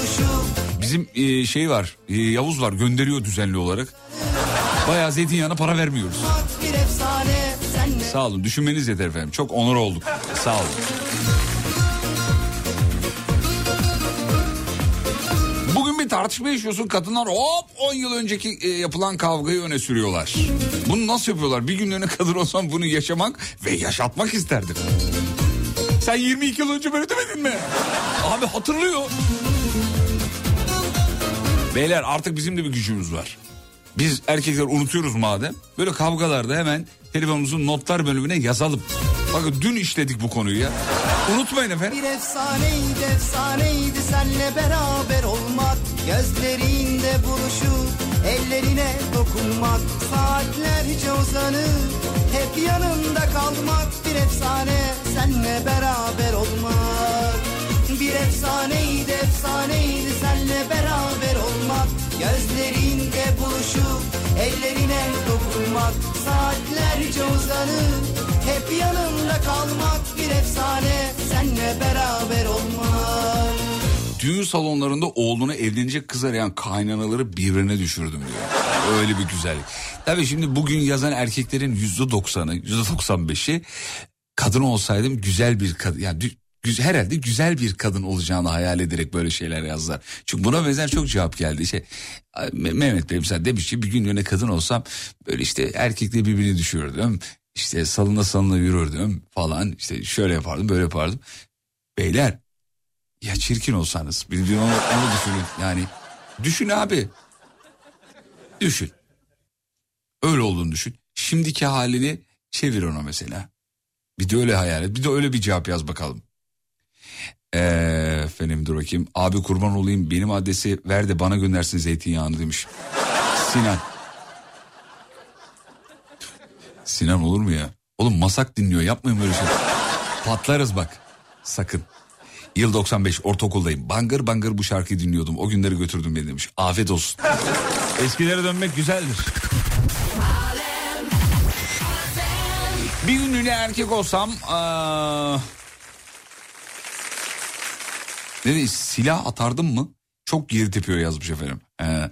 Bizim e, şey var e, Yavuz var gönderiyor düzenli olarak. Bayağı zeytinyağına para vermiyoruz. Sağ olun düşünmeniz yeter efendim. Çok onur olduk. Sağ olun. Tartışma yaşıyorsun. Kadınlar hop 10 yıl önceki e, yapılan kavgayı öne sürüyorlar. Bunu nasıl yapıyorlar? Bir günlüğüne kadın olsam bunu yaşamak ve yaşatmak isterdim. Sen 22 yıl önce böyle demedin mi? Abi hatırlıyor. Beyler artık bizim de bir gücümüz var. Biz erkekler unutuyoruz madem. Böyle kavgalarda hemen telefonumuzun notlar bölümüne yazalım. Bakın dün işledik bu konuyu ya. Unutmayın efendim. Bir efsaneydi efsaneydi senle beraber olmak Gözlerinde buluşup ellerine dokunmak. Saatlerce uzanıp hep yanında kalmak. Bir efsane senle beraber olmak. Bir efsaneydi efsaneydi senle beraber olmak. Gözlerinde buluşup ellerine dokunmak. Saatlerce uzanıp hep yanında kalmak. Bir efsane senle beraber olmak Düğün salonlarında oğluna evlenecek kız arayan kaynanaları birbirine düşürdüm diyor. Öyle bir güzellik. Tabii şimdi bugün yazan erkeklerin yüzde doksanı, yüzde doksan beşi kadın olsaydım güzel bir kadın. Yani dü- gü- herhalde güzel bir kadın olacağını hayal ederek böyle şeyler yazdılar. Çünkü buna benzer çok cevap geldi. İşte Me- Mehmet Bey mesela demiş ki bir gün yine kadın olsam böyle işte erkekle birbirini düşürdüm. İşte salına salına yürürdüm falan. İşte şöyle yapardım böyle yapardım. Beyler ya çirkin olsanız bir onu, onu düşünün. Yani düşün abi. Düşün. Öyle olduğunu düşün. Şimdiki halini çevir ona mesela. Bir de öyle hayal et. Bir de öyle bir cevap yaz bakalım. Ee, efendim dur bakayım. Abi kurban olayım benim adresi ver de bana göndersin zeytinyağını demiş. Sinan. Sinan olur mu ya? Oğlum masak dinliyor yapmayın böyle şey. Patlarız bak. Sakın Yıl 95 ortaokuldayım. Bangır bangır bu şarkıyı dinliyordum. O günleri götürdüm beni demiş. Afiyet olsun. Eskilere dönmek güzeldir. Bir günlüğüne erkek olsam... Aa... Ne dedi, silah atardım mı? Çok geri tepiyor yazmış efendim. Ee,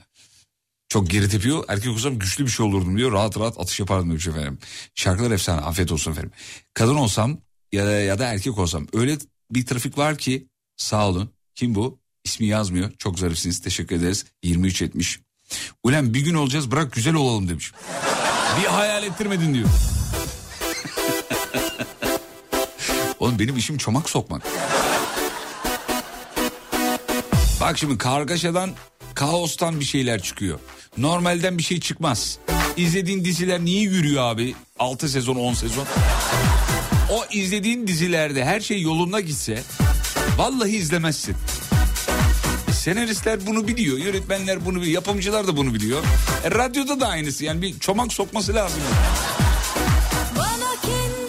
çok geri tepiyor. Erkek olsam güçlü bir şey olurdum diyor. Rahat rahat atış yapardım demiş efendim. Şarkılar efsane. Afiyet olsun efendim. Kadın olsam ya da, ya da erkek olsam öyle bir trafik var ki sağ olun. Kim bu? İsmi yazmıyor. Çok zarifsiniz. Teşekkür ederiz. 23 etmiş. Ulan bir gün olacağız bırak güzel olalım demiş. Bir hayal ettirmedin diyor. Oğlum benim işim çomak sokmak. Bak şimdi kargaşadan, kaostan bir şeyler çıkıyor. Normalden bir şey çıkmaz. İzlediğin diziler niye yürüyor abi? 6 sezon 10 sezon. O izlediğin dizilerde her şey yolunda gitse vallahi izlemezsin. Senaristler bunu biliyor, yönetmenler bunu biliyor, yapımcılar da bunu biliyor. E, radyoda da aynısı yani bir çomak sokması lazım. Bana kendini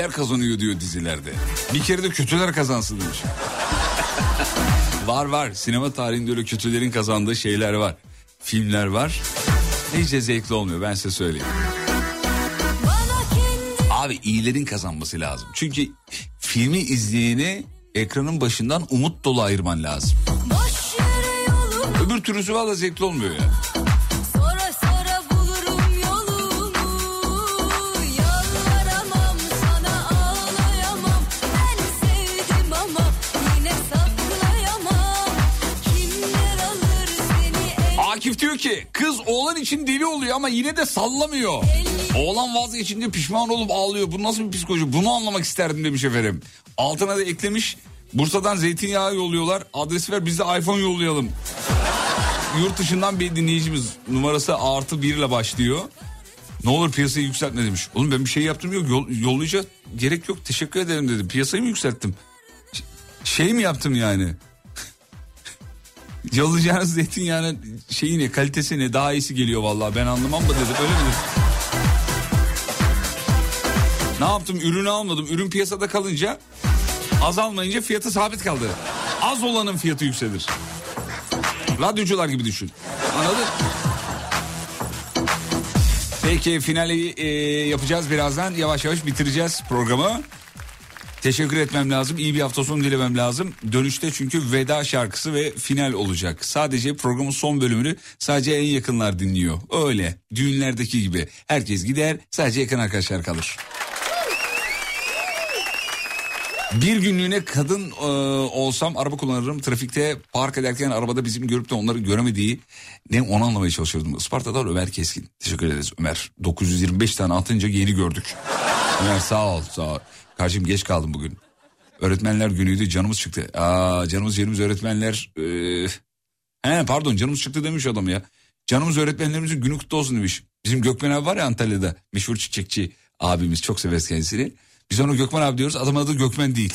iyiler kazanıyor diyor dizilerde. Bir kere de kötüler kazansın demiş. var var sinema tarihinde öyle kötülerin kazandığı şeyler var. Filmler var. De zevkli olmuyor ben size söyleyeyim. Abi iyilerin kazanması lazım. Çünkü filmi izleyeni ekranın başından umut dolu ayırman lazım. Öbür türlüsü valla zevkli olmuyor ya. Sonra ki kız oğlan için deli oluyor ama yine de sallamıyor. Oğlan vazgeçince pişman olup ağlıyor. Bu nasıl bir psikoloji? Bunu anlamak isterdim demiş efendim. Altına da eklemiş. Bursa'dan zeytinyağı yolluyorlar. Adresi ver biz de iPhone yollayalım. Yurt dışından bir dinleyicimiz numarası artı bir ile başlıyor. Ne olur piyasayı yükseltme demiş. Oğlum ben bir şey yaptım yok yol, yollayacak gerek yok teşekkür ederim dedi. Piyasayı mı yükselttim? Şey mi yaptım yani? Yollayacağınız zeytinyağının şeyi ne kalitesi ne daha iyisi geliyor vallahi ben anlamam mı dedim öyle mi? Ne yaptım ürünü almadım ürün piyasada kalınca azalmayınca fiyatı sabit kaldı. Az olanın fiyatı yükselir. Radyocular gibi düşün. Anladın? Peki finali e, yapacağız birazdan. Yavaş yavaş bitireceğiz programı. Teşekkür etmem lazım. İyi bir hafta sonu dilemem lazım. Dönüşte çünkü veda şarkısı ve final olacak. Sadece programın son bölümünü sadece en yakınlar dinliyor. Öyle. Düğünlerdeki gibi. Herkes gider sadece yakın arkadaşlar kalır. Bir günlüğüne kadın e, olsam araba kullanırım. Trafikte park ederken arabada bizim görüp de onları göremediği ne onu anlamaya çalışıyordum. Isparta'dan Ömer Keskin. Teşekkür ederiz Ömer. 925 tane atınca yeni gördük. Ömer sağ ol sağ ol. Kardeşim geç kaldım bugün. Öğretmenler günüydü canımız çıktı. Aa canımız yerimiz öğretmenler. Ee... He pardon canımız çıktı demiş adam ya. Canımız öğretmenlerimizin günü kutlu olsun demiş. Bizim Gökmen abi var ya Antalya'da meşhur çiçekçi abimiz çok severiz kendisini. Biz ona Gökmen abi diyoruz adamın adı Gökmen değil.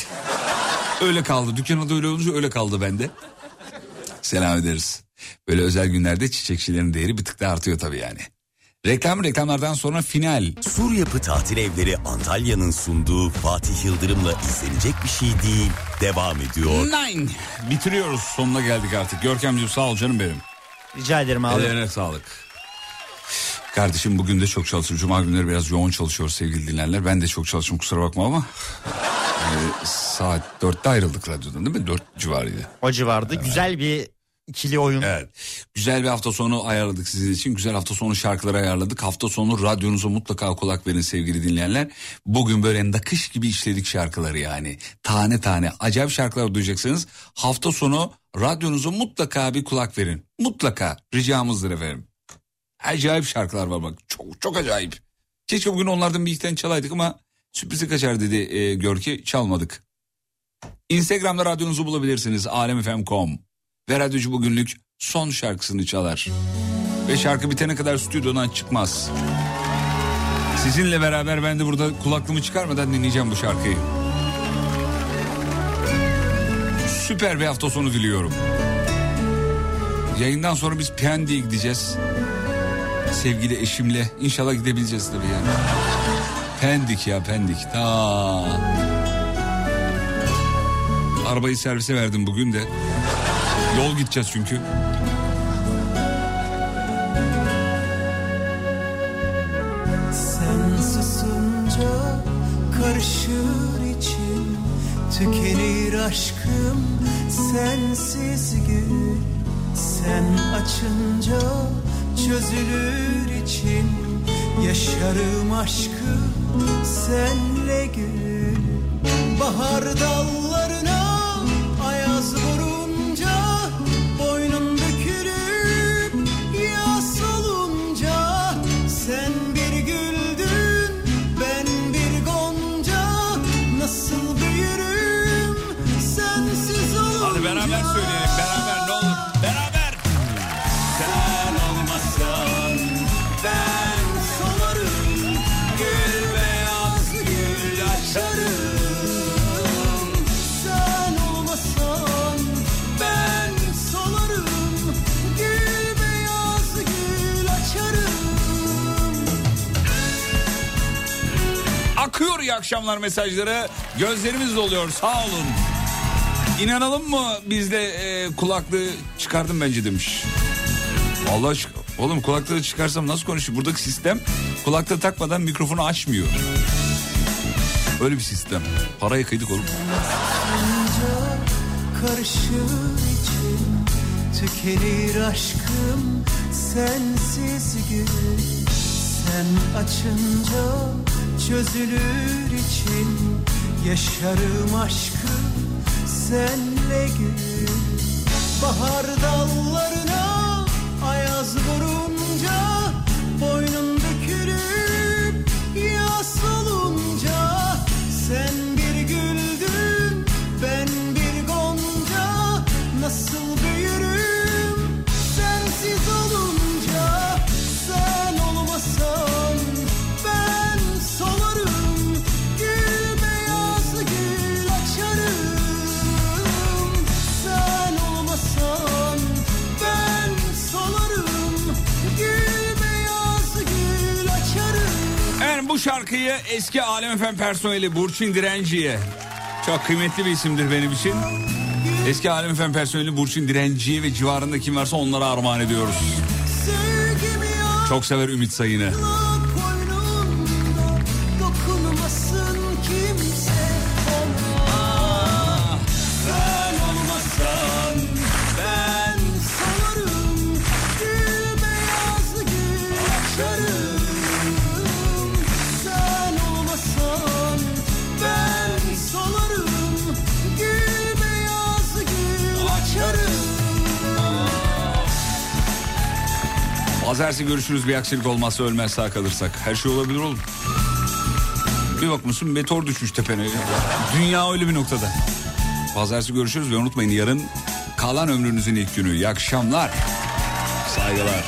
öyle kaldı dükkan adı öyle olunca öyle kaldı bende. Selam ederiz. Böyle özel günlerde çiçekçilerin değeri bir tık daha artıyor tabii yani. Reklam reklamlardan sonra final. Sur Yapı Tatil Evleri Antalya'nın sunduğu Fatih Yıldırım'la izlenecek bir şey değil. Devam ediyor. Nine. Bitiriyoruz sonuna geldik artık. Görkemciğim sağ ol canım benim. Rica ederim abi. Ellerine sağlık. Kardeşim bugün de çok çalıştım. Cuma günleri biraz yoğun çalışıyor sevgili dinleyenler. Ben de çok çalıştım kusura bakma ama. e, saat dörtte ayrıldık radyodan değil mi? Dört civarıydı. O civarda güzel bir ikili oyun. Evet. Güzel bir hafta sonu ayarladık sizin için. Güzel hafta sonu şarkıları ayarladık. Hafta sonu radyonuza mutlaka kulak verin sevgili dinleyenler. Bugün böyle nakış gibi işledik şarkıları yani. Tane tane acayip şarkılar duyacaksınız. Hafta sonu radyonuza mutlaka bir kulak verin. Mutlaka ricamızdır efendim. Acayip şarkılar var bak. Çok çok acayip. Keşke bugün onlardan bir iki çalaydık ama sürprizi kaçar dedi e, Görki. Çalmadık. Instagram'da radyonuzu bulabilirsiniz. alemfm.com ve radyocu bugünlük son şarkısını çalar. Ve şarkı bitene kadar stüdyodan çıkmaz. Sizinle beraber ben de burada kulaklığımı çıkarmadan dinleyeceğim bu şarkıyı. Süper bir hafta sonu diliyorum. Yayından sonra biz Pendik'e gideceğiz. Sevgili eşimle. İnşallah gidebileceğiz tabii yani. Pendik ya Pendik. Ta. Arabayı servise verdim bugün de. Yol gideceğiz çünkü. Sen susunca karışır içim Tükenir aşkım sensiz gün Sen açınca çözülür içim Yaşarım aşkım senle gül Bahar dallarına söyleyelim. Beraber ne olur? Beraber. Sen olmasan ben solarım Gül beyaz gül açarım. Sen olmasan ben solarım Gül beyaz gül açarım. Akıyor İyi akşamlar mesajları. Gözlerimiz doluyor. Sağ olun. İnanalım mı biz de e, kulaklığı çıkardım bence demiş. Allah aşkına. Oğlum kulaklığı çıkarsam nasıl konuşuyor? Buradaki sistem kulaklığı takmadan mikrofonu açmıyor. Öyle bir sistem. Parayı kıydık oğlum. karışır için Tükenir aşkım sensiz gün Sen açınca çözülür için Yaşarım aşkım senle gün Bahar dallarına ayaz vurunca bu şarkıyı eski Alem FM personeli Burçin Direnci'ye çok kıymetli bir isimdir benim için. Eski Alem FM personeli Burçin Direnci'ye ve civarında kim varsa onlara armağan ediyoruz. Çok sever Ümit Sayın'ı. Pazartesi görüşürüz bir aksilik olmazsa ölmez sağ kalırsak. Her şey olabilir oğlum. Bir bakmışsın meteor düşmüş tepene. Dünya öyle bir noktada. Pazartesi görüşürüz ve unutmayın yarın kalan ömrünüzün ilk günü. İyi akşamlar. Saygılar.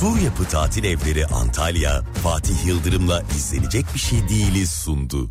Sur Yapı Tatil Evleri Antalya, Fatih Yıldırım'la izlenecek bir şey değiliz sundu.